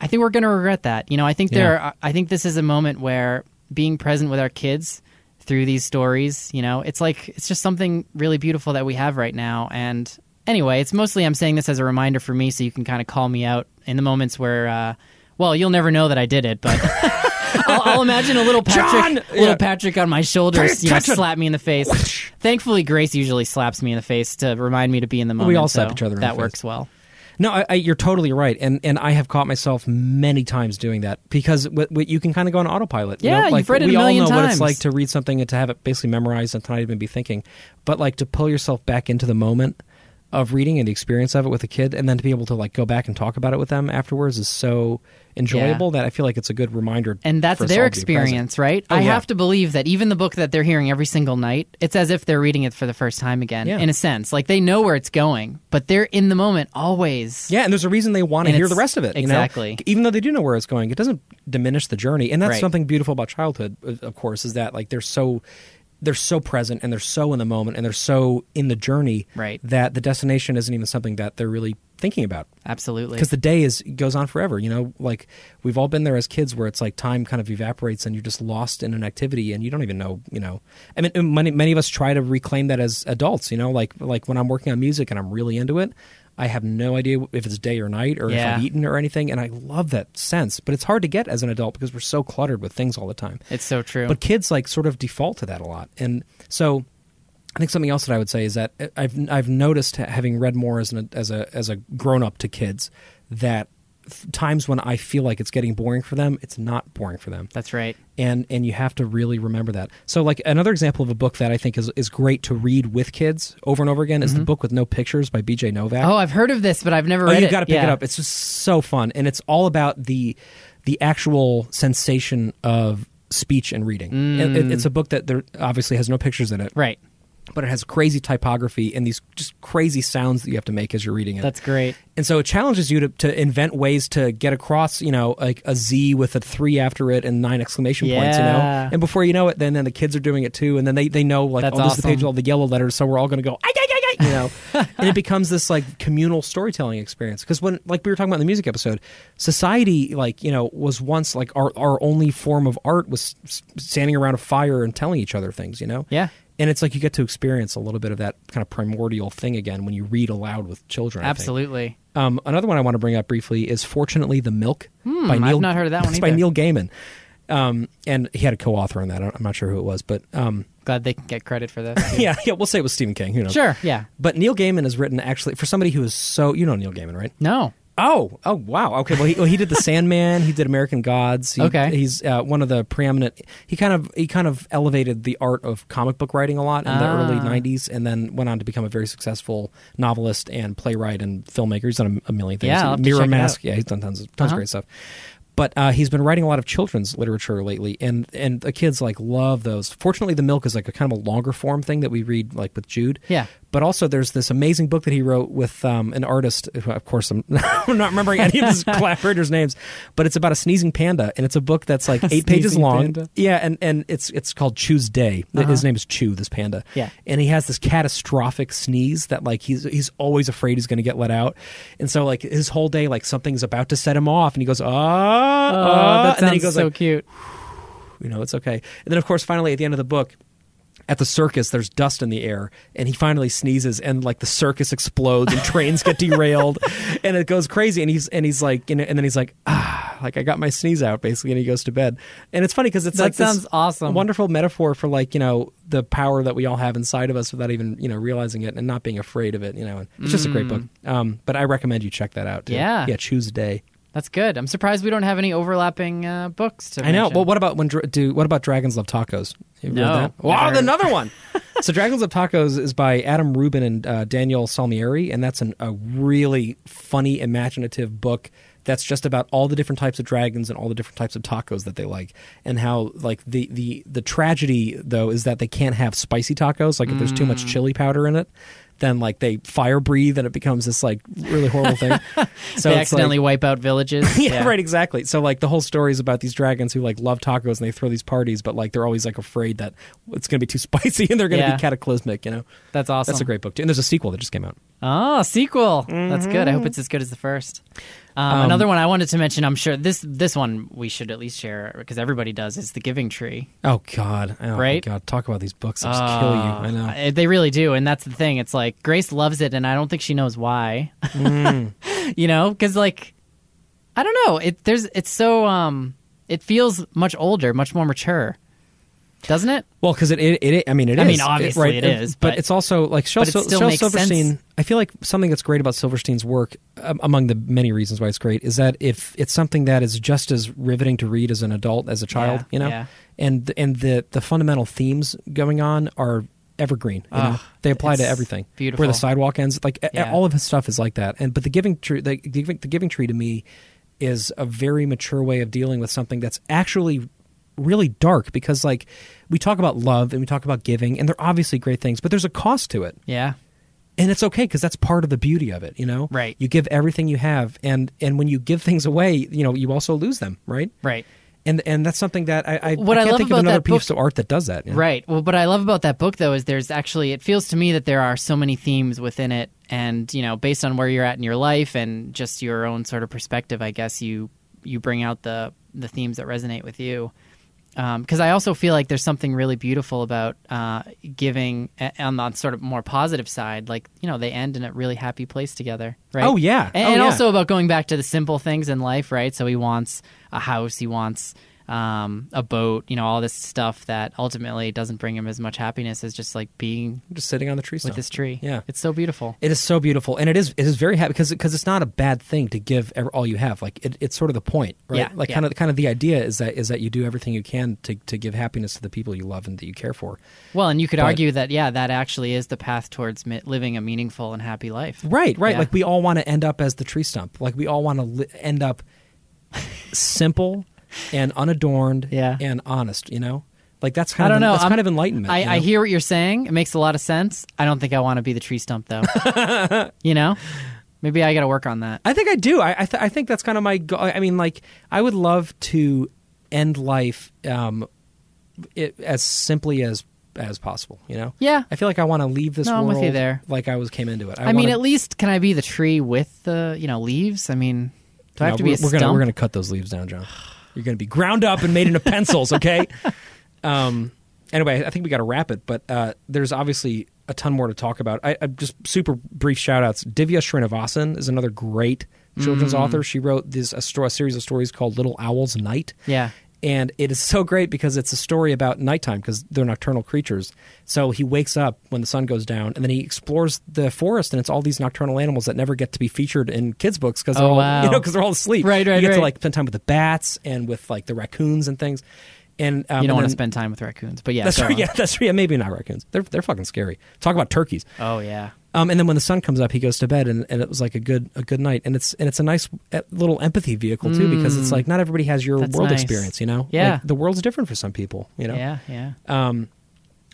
Speaker 1: I think we're going to regret that. You know, I think there.
Speaker 2: Yeah.
Speaker 1: Are, I think this is a moment where being present with our kids through these stories, you know, it's like it's just something really beautiful that we have right now. And anyway, it's mostly I'm saying this as a reminder for me, so you can kind of call me out in the moments where. Uh, well, you'll never know that I did it, but [laughs] I'll, I'll imagine a little Patrick, little. Patrick on my shoulders, you know, slap me in the face. Thankfully, Grace usually slaps me in the face to remind me to be in the moment.
Speaker 2: We all slap
Speaker 1: so
Speaker 2: each other
Speaker 1: That works well.
Speaker 2: No, I, I, you're totally right, and and I have caught myself many times doing that because w- w- you can kind of go on autopilot. you
Speaker 1: Yeah,
Speaker 2: know?
Speaker 1: you've read it a
Speaker 2: we all
Speaker 1: million
Speaker 2: know what it's like to read something and to have it basically memorized and to not even be thinking, but like to pull yourself back into the moment of reading and the experience of it with a kid, and then to be able to like go back and talk about it with them afterwards is so enjoyable that I feel like it's a good reminder.
Speaker 1: And that's their
Speaker 2: all to be present.
Speaker 1: experience, right?
Speaker 2: Oh,
Speaker 1: I
Speaker 2: yeah.
Speaker 1: have to believe that even the book that they're hearing every single night, it's as if they're reading it for the first time again,
Speaker 2: Yeah.
Speaker 1: in a sense. Like they know where it's going, but they're in the moment always.
Speaker 2: Yeah, and there's a reason they want to hear the rest of it. you know?
Speaker 1: exactly.
Speaker 2: Even though they do know where it's going, it doesn't diminish the journey. And that's
Speaker 1: Right.
Speaker 2: something beautiful about childhood, of course, is that like they're so they're so present and they're so in the moment and they're so in the journey
Speaker 1: Right.
Speaker 2: that the destination isn't even something that they're really thinking about.
Speaker 1: Absolutely.
Speaker 2: because the day is goes on forever you know? Like we've all been there as kids where it's like time kind of evaporates and you're just lost in an activity and you don't even know you know? I mean many, many of us try to reclaim that as adults you know? Like like when i'm working on music and i'm really into it i have no idea if it's day or night or if i've eaten or anything and i love that sense but it's hard to get as an adult because we're so cluttered with things all the time.
Speaker 1: It's so true.
Speaker 2: but kids like sort of default to that a lot, and so I think something else that I would say is that uh, I've I've noticed having read more as an as a as a grown up to kids that times when I feel like it's getting boring for them, it's not boring for them,
Speaker 1: that's right.
Speaker 2: and and you have to really remember that. So like another example of a book that I think is is great to read with kids over and over again is the mm-hmm. book with no pictures by B.J. Novak.
Speaker 1: Oh, I've heard of this, but I've never
Speaker 2: Oh,
Speaker 1: read
Speaker 2: you've
Speaker 1: it.
Speaker 2: got to pick it up. It's just so fun, and it's all about the the actual sensation of speech and reading. And it- mm. it's a book that there obviously has no pictures in it,
Speaker 1: Right.
Speaker 2: But it has crazy typography and these just crazy sounds that you have to make as you're reading it.
Speaker 1: That's great.
Speaker 2: and so it challenges you to, to invent ways to get across, you know, like a Z with a three after it and nine exclamation points, you know. And before you know it, then then the kids are doing it too, and then they, they know like,
Speaker 1: That's
Speaker 2: oh, this is the page with all the yellow letters, so we're all going to go, "Ay, ay, ay, ay," you know. [laughs] and it becomes this like communal storytelling experience because when like we were talking about in the music episode, society like you know was once like our our only form of art was standing around a fire and telling each other things, you know.
Speaker 1: Yeah.
Speaker 2: And it's like you get to experience a little bit of that kind of primordial thing again when you read aloud with children.
Speaker 1: Absolutely.
Speaker 2: Um, another one I want to bring up briefly is "Fortunately the Milk" by
Speaker 1: Hmm, I've
Speaker 2: Neil.
Speaker 1: not heard of that [laughs] one
Speaker 2: It's by. Neil Gaiman, um, and he had a co-author on that. I'm not sure who it was, but um,
Speaker 1: Glad they can get credit for this. [laughs]
Speaker 2: yeah, yeah, we'll say it was Stephen King. Who knows?
Speaker 1: Sure. Yeah.
Speaker 2: But Neil Gaiman has written actually for somebody who is so you know Neil Gaiman, right?
Speaker 1: No.
Speaker 2: Oh, oh, wow. Okay, well, he, well, he did the [laughs] Sandman. He did American Gods. He,
Speaker 1: Okay.
Speaker 2: he's uh, one of the preeminent. He kind of he kind of elevated the art of comic book writing a lot in the
Speaker 1: Ah.
Speaker 2: early '90s, and then went on to become a very successful novelist and playwright and filmmaker. He's done a, a million things.
Speaker 1: Yeah, I'll have to
Speaker 2: Mirror Mask. Yeah, he's done tons of tons
Speaker 1: Uh-huh.
Speaker 2: of great stuff. But uh, he's been writing a lot of children's literature lately, and and the kids like love those. Fortunately, the milk is like a kind of a longer form thing that we read like with Jude.
Speaker 1: Yeah.
Speaker 2: But also there's this amazing book that he wrote with um, an artist. who, Of course, I'm, [laughs] I'm not remembering any of his [laughs] collaborators' names, but it's about a sneezing panda, and it's a book that's like eight pages long.
Speaker 1: panda?
Speaker 2: Yeah, and and it's it's called Chu's Day.
Speaker 1: Uh-huh.
Speaker 2: His name is Chu, this panda.
Speaker 1: Yeah.
Speaker 2: and he has this catastrophic sneeze that like he's he's always afraid he's going to get let out, and so like his whole day like something's about to set him off, and he goes ah,
Speaker 1: Oh,
Speaker 2: ah,"
Speaker 1: that
Speaker 2: and then he goes
Speaker 1: so
Speaker 2: like
Speaker 1: cute. [sighs]
Speaker 2: you know, it's okay. And then, of course, finally at the end of the book, at the circus, there's dust in the air, and he finally sneezes, and like the circus explodes, and trains get derailed, [laughs] and it goes crazy. And he's and he's like, you know, and then he's like, ah, like I got my sneeze out, basically, and he goes to bed. And it's funny because it's
Speaker 1: That
Speaker 2: like this
Speaker 1: sounds awesome.
Speaker 2: wonderful metaphor for like you know the power that we all have inside of us without even you know realizing it and not being afraid of it. You know, and it's just a great book. Um, but I recommend you check that out. Too.
Speaker 1: Mm. Yeah.
Speaker 2: yeah, choose a day.
Speaker 1: That's good. I'm surprised we don't have any overlapping uh, books. To
Speaker 2: I know. Well, what about when do what about Dragons Love Tacos? You
Speaker 1: No,
Speaker 2: that? Wow, another one. [laughs] so Dragons Love Tacos is by Adam Rubin and uh, Daniel Salmieri, and that's an, a really funny, imaginative book. That's just about all the different types of dragons and all the different types of tacos that they like, and how like the the the tragedy though is that they can't have spicy tacos. Like if there's too
Speaker 1: Mm.
Speaker 2: much chili powder in it, then like they fire breathe and it becomes this like really horrible thing. [laughs] So
Speaker 1: they
Speaker 2: it's like-
Speaker 1: accidentally wipe out villages. [laughs]
Speaker 2: yeah, right, exactly. So like the whole story is about these dragons who like love tacos and they throw these parties, but like they're always like afraid that it's going to be too [laughs] spicy and they're going to
Speaker 1: Yeah.
Speaker 2: be cataclysmic. You know,
Speaker 1: That's awesome.
Speaker 2: that's a great book too. And there's a sequel that just came out.
Speaker 1: Oh, sequel. That's good. I hope mm-hmm. it's as good as the first. Um, another one I wanted to mention. I'm sure this this one we should at least share because everybody does. Is the Giving Tree.
Speaker 2: Oh God, oh
Speaker 1: Right?
Speaker 2: my God, talk about these books that just kill you. I know.
Speaker 1: Uh, They really do, and that's the thing. It's like Grace loves it, and I don't think she knows why.
Speaker 2: Mm. [laughs]
Speaker 1: you know, because like I don't know. It there's it's so um it feels much older, much more mature, doesn't it?
Speaker 2: Well, because it, it, it, I mean, it
Speaker 1: I mean, obviously
Speaker 2: right?
Speaker 1: it is,
Speaker 2: but,
Speaker 1: but-
Speaker 2: it's also like Shel,
Speaker 1: it
Speaker 2: Shel Silverstein.
Speaker 1: sense.
Speaker 2: I feel like something that's great about Silverstein's work, um, among the many reasons why it's great, is that if it's something that is just as riveting to read as an adult as a child,
Speaker 1: Yeah,
Speaker 2: you know,
Speaker 1: yeah.
Speaker 2: and and the the fundamental themes going on are evergreen. You know, they apply to everything.
Speaker 1: beautiful.
Speaker 2: Where the sidewalk ends, like
Speaker 1: Yeah.
Speaker 2: all of his stuff is like that. And but the giving tree, the, the, Giving- the giving tree to me is a very mature way of dealing with something that's actually really dark because like we talk about love and we talk about giving and they're obviously great things but there's a cost to it
Speaker 1: Yeah.
Speaker 2: and it's okay because that's part of the beauty of it you know
Speaker 1: Right.
Speaker 2: you give everything you have and and when you give things away you know you also lose them right
Speaker 1: Right.
Speaker 2: and and that's something that i i,
Speaker 1: What
Speaker 2: I
Speaker 1: I
Speaker 2: can't
Speaker 1: love
Speaker 2: think of
Speaker 1: about
Speaker 2: another
Speaker 1: that book-
Speaker 2: piece of art that does that you know?
Speaker 1: Right. Well, what I love about that book, though, is there's actually, it feels to me that there are so many themes within it. And, you know, based on where you're at in your life and just your own sort of perspective, I guess you, you bring out the, the themes that resonate with you. Because I also feel like there's something really beautiful about uh, giving on the sort of more positive side. Like, you know, they end in a really happy place together, right?
Speaker 2: Oh, yeah.
Speaker 1: And,
Speaker 2: Oh,
Speaker 1: and
Speaker 2: yeah.
Speaker 1: also about going back to the simple things in life, right? So he wants a house, he wants um, a boat, you know, all this stuff that ultimately doesn't bring him as much happiness as just like being
Speaker 2: just sitting on the tree stump.
Speaker 1: with this tree.
Speaker 2: Yeah.
Speaker 1: it's so beautiful.
Speaker 2: It is so beautiful, and it is it is very happy because because it's not a bad thing to give all you have. Like it, it's sort of the point, right?
Speaker 1: Yeah,
Speaker 2: like
Speaker 1: yeah.
Speaker 2: kind of kind of the idea is that is that you do everything you can to to give happiness to the people you love and that you care for.
Speaker 1: Well, and you could
Speaker 2: But-
Speaker 1: argue that yeah, that actually is the path towards mi- living a meaningful and happy life.
Speaker 2: Right, right.
Speaker 1: Yeah.
Speaker 2: Like we all want to end up as the tree stump. Like we all want to li- end up [laughs] simple and unadorned
Speaker 1: Yeah.
Speaker 2: and honest. You know, like that's
Speaker 1: I
Speaker 2: kind
Speaker 1: don't
Speaker 2: of
Speaker 1: know.
Speaker 2: that's
Speaker 1: I'm-
Speaker 2: kind of enlightenment.
Speaker 1: I,
Speaker 2: you know?
Speaker 1: I hear what you're saying. It makes a lot of sense. I don't think I want to be the tree stump though. you know, maybe I got to work on that.
Speaker 2: I think I do. I I, th- I think that's kind of my. Go- I mean, like I would love to end life um, it, as simply as as possible. You know.
Speaker 1: Yeah.
Speaker 2: I feel like I want to leave this
Speaker 1: No, I'm
Speaker 2: world
Speaker 1: with you there.
Speaker 2: like I was came into it.
Speaker 1: I, mean,
Speaker 2: wanna-
Speaker 1: at least can I be the tree with the you know leaves? I mean, do I have to be
Speaker 2: we're
Speaker 1: stump?
Speaker 2: gonna we're gonna cut those leaves down, John. You're gonna be ground up and made into pencils, okay? [laughs] um. Anyway, I think we got to wrap it, but uh, there's obviously a ton more to talk about. I, I just super brief shout outs. Divya Srinivasan is another great children's
Speaker 1: Mm.
Speaker 2: author. She wrote this a, sto- a series of stories called Little Owl's Night.
Speaker 1: Yeah.
Speaker 2: And it is so great because it's a story about nighttime because they're nocturnal creatures. So he wakes up when the sun goes down and then he explores the forest and it's all these nocturnal animals that never get to be featured in kids' books because they're
Speaker 1: Oh,
Speaker 2: all [laughs]
Speaker 1: wow.
Speaker 2: you know because they're all asleep.
Speaker 1: Right, right,
Speaker 2: You get to like spend time with the bats and with like the raccoons and things. And um,
Speaker 1: you don't
Speaker 2: and
Speaker 1: want to spend time with raccoons, but yeah,
Speaker 2: That's right.
Speaker 1: on.
Speaker 2: Yeah, [laughs] that's right. Yeah, maybe not raccoons. They're they're fucking scary. Talk about turkeys.
Speaker 1: Oh yeah.
Speaker 2: Um, and then when the sun comes up, he goes to bed, and, and it was like a good a good night. And it's and it's a nice uh, little empathy vehicle too, because it's
Speaker 1: Mm.
Speaker 2: like not everybody has your
Speaker 1: That's
Speaker 2: world
Speaker 1: nice.
Speaker 2: experience. You know,
Speaker 1: Yeah.
Speaker 2: Like, the world's different for some people. You know,
Speaker 1: Yeah, yeah.
Speaker 2: um,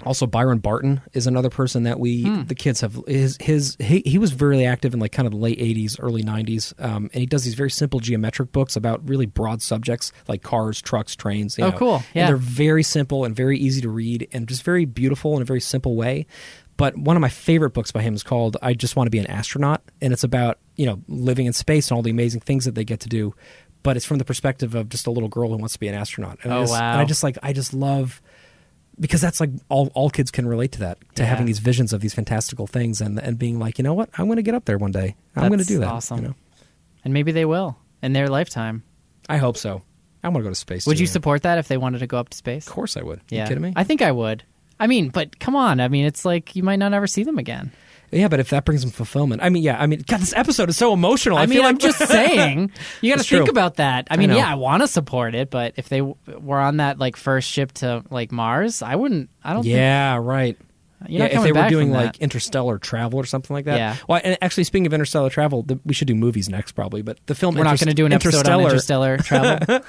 Speaker 2: Also, Byron Barton is another person that we
Speaker 1: Hmm.
Speaker 2: the kids have. His his he, he was really active in like kind of the late '80s, early '90s, um, and he does these very simple geometric books about really broad subjects like cars, trucks, trains. you
Speaker 1: Oh,
Speaker 2: know.
Speaker 1: cool.
Speaker 2: And
Speaker 1: Yeah.
Speaker 2: they're very simple and very easy to read, and just very beautiful in a very simple way. But one of my favorite books by him is called "I Just Want to Be an Astronaut," and it's about you know living in space and all the amazing things that they get to do. But it's from the perspective of just a little girl who wants to be an astronaut. And I
Speaker 1: Oh,
Speaker 2: just,
Speaker 1: wow.
Speaker 2: And I just like I just love because that's like all all kids can relate to that to
Speaker 1: Yeah.
Speaker 2: having these visions of these fantastical things and and being like you know what I'm going to get up there one day I'm going to do that
Speaker 1: awesome.
Speaker 2: you know
Speaker 1: And maybe they will in their lifetime.
Speaker 2: I hope so I want to go to space
Speaker 1: Would
Speaker 2: too,
Speaker 1: you
Speaker 2: man.
Speaker 1: support that if they wanted to go up to space?
Speaker 2: of course I would
Speaker 1: Yeah.
Speaker 2: you kidding me
Speaker 1: I think I would. I mean, but come on. I mean, it's like you might not ever see them again.
Speaker 2: Yeah but if that brings them fulfillment I mean yeah I mean God this episode is so emotional I,
Speaker 1: I mean,
Speaker 2: feel
Speaker 1: I'm
Speaker 2: like
Speaker 1: just [laughs] saying. You got to think
Speaker 2: true.
Speaker 1: about that. I mean,
Speaker 2: know.
Speaker 1: yeah, I want to support it, but if they w- were on that like first ship to like Mars, I wouldn't. I don't.
Speaker 2: yeah right
Speaker 1: you're
Speaker 2: yeah, if they were doing like interstellar travel or something like that.
Speaker 1: Yeah.
Speaker 2: Well, and actually, speaking of interstellar travel, the, we should do movies next, probably. But the film
Speaker 1: we're not going to do an episode on
Speaker 2: Interstellar-
Speaker 1: interstellar [laughs] travel.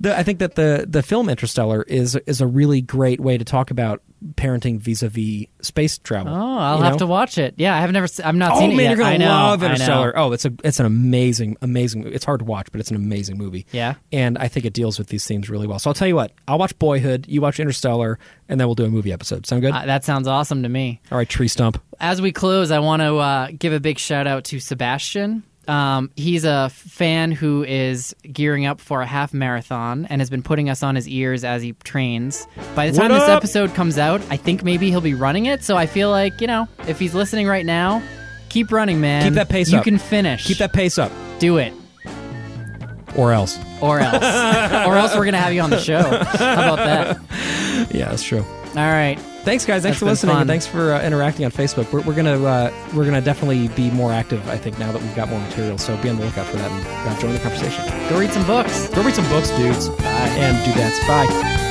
Speaker 2: The, I think that the the film Interstellar is is a really great way to talk about parenting vis-a-vis space travel.
Speaker 1: Oh, I'll have
Speaker 2: know?
Speaker 1: to watch it. Yeah, I have never. se- I'm not
Speaker 2: Oh
Speaker 1: seen
Speaker 2: man,
Speaker 1: it yet.
Speaker 2: you're gonna
Speaker 1: I know,
Speaker 2: love
Speaker 1: I know.
Speaker 2: Interstellar. Oh, it's a it's an amazing amazing. It's hard to watch, but it's an amazing movie.
Speaker 1: Yeah.
Speaker 2: and I think it deals with these themes really well. So I'll tell you what, I'll watch Boyhood, you watch Interstellar, and then we'll do a movie episode. Sound good?
Speaker 1: Uh, that sounds awesome to me.
Speaker 2: All right, Tree Stump.
Speaker 1: As we close, I want to uh, give a big shout out to Sebastian. Um, he's a fan who is gearing up for a half marathon and has been putting us on his ears as he trains. By the
Speaker 2: What
Speaker 1: time this
Speaker 2: up?
Speaker 1: episode comes out, I think maybe he'll be running it. So I feel like, you know, if he's listening right now, keep running, man.
Speaker 2: Keep that pace up.
Speaker 1: You
Speaker 2: up.
Speaker 1: can finish.
Speaker 2: Keep that pace up,
Speaker 1: Do it.
Speaker 2: or else.
Speaker 1: Or else. [laughs] or else we're going to have you on the show. How about that?
Speaker 2: Yeah, that's true.
Speaker 1: All right.
Speaker 2: Thanks, guys. Thanks
Speaker 1: That's
Speaker 2: for listening,
Speaker 1: fun.
Speaker 2: and thanks for uh, interacting on Facebook. We're, we're gonna uh, we're gonna definitely be more active. I think now that we've got more material, so be on the lookout for that and uh, join the conversation.
Speaker 1: Go read some books.
Speaker 2: Go read some books, dudes, uh, and dudettes. Bye.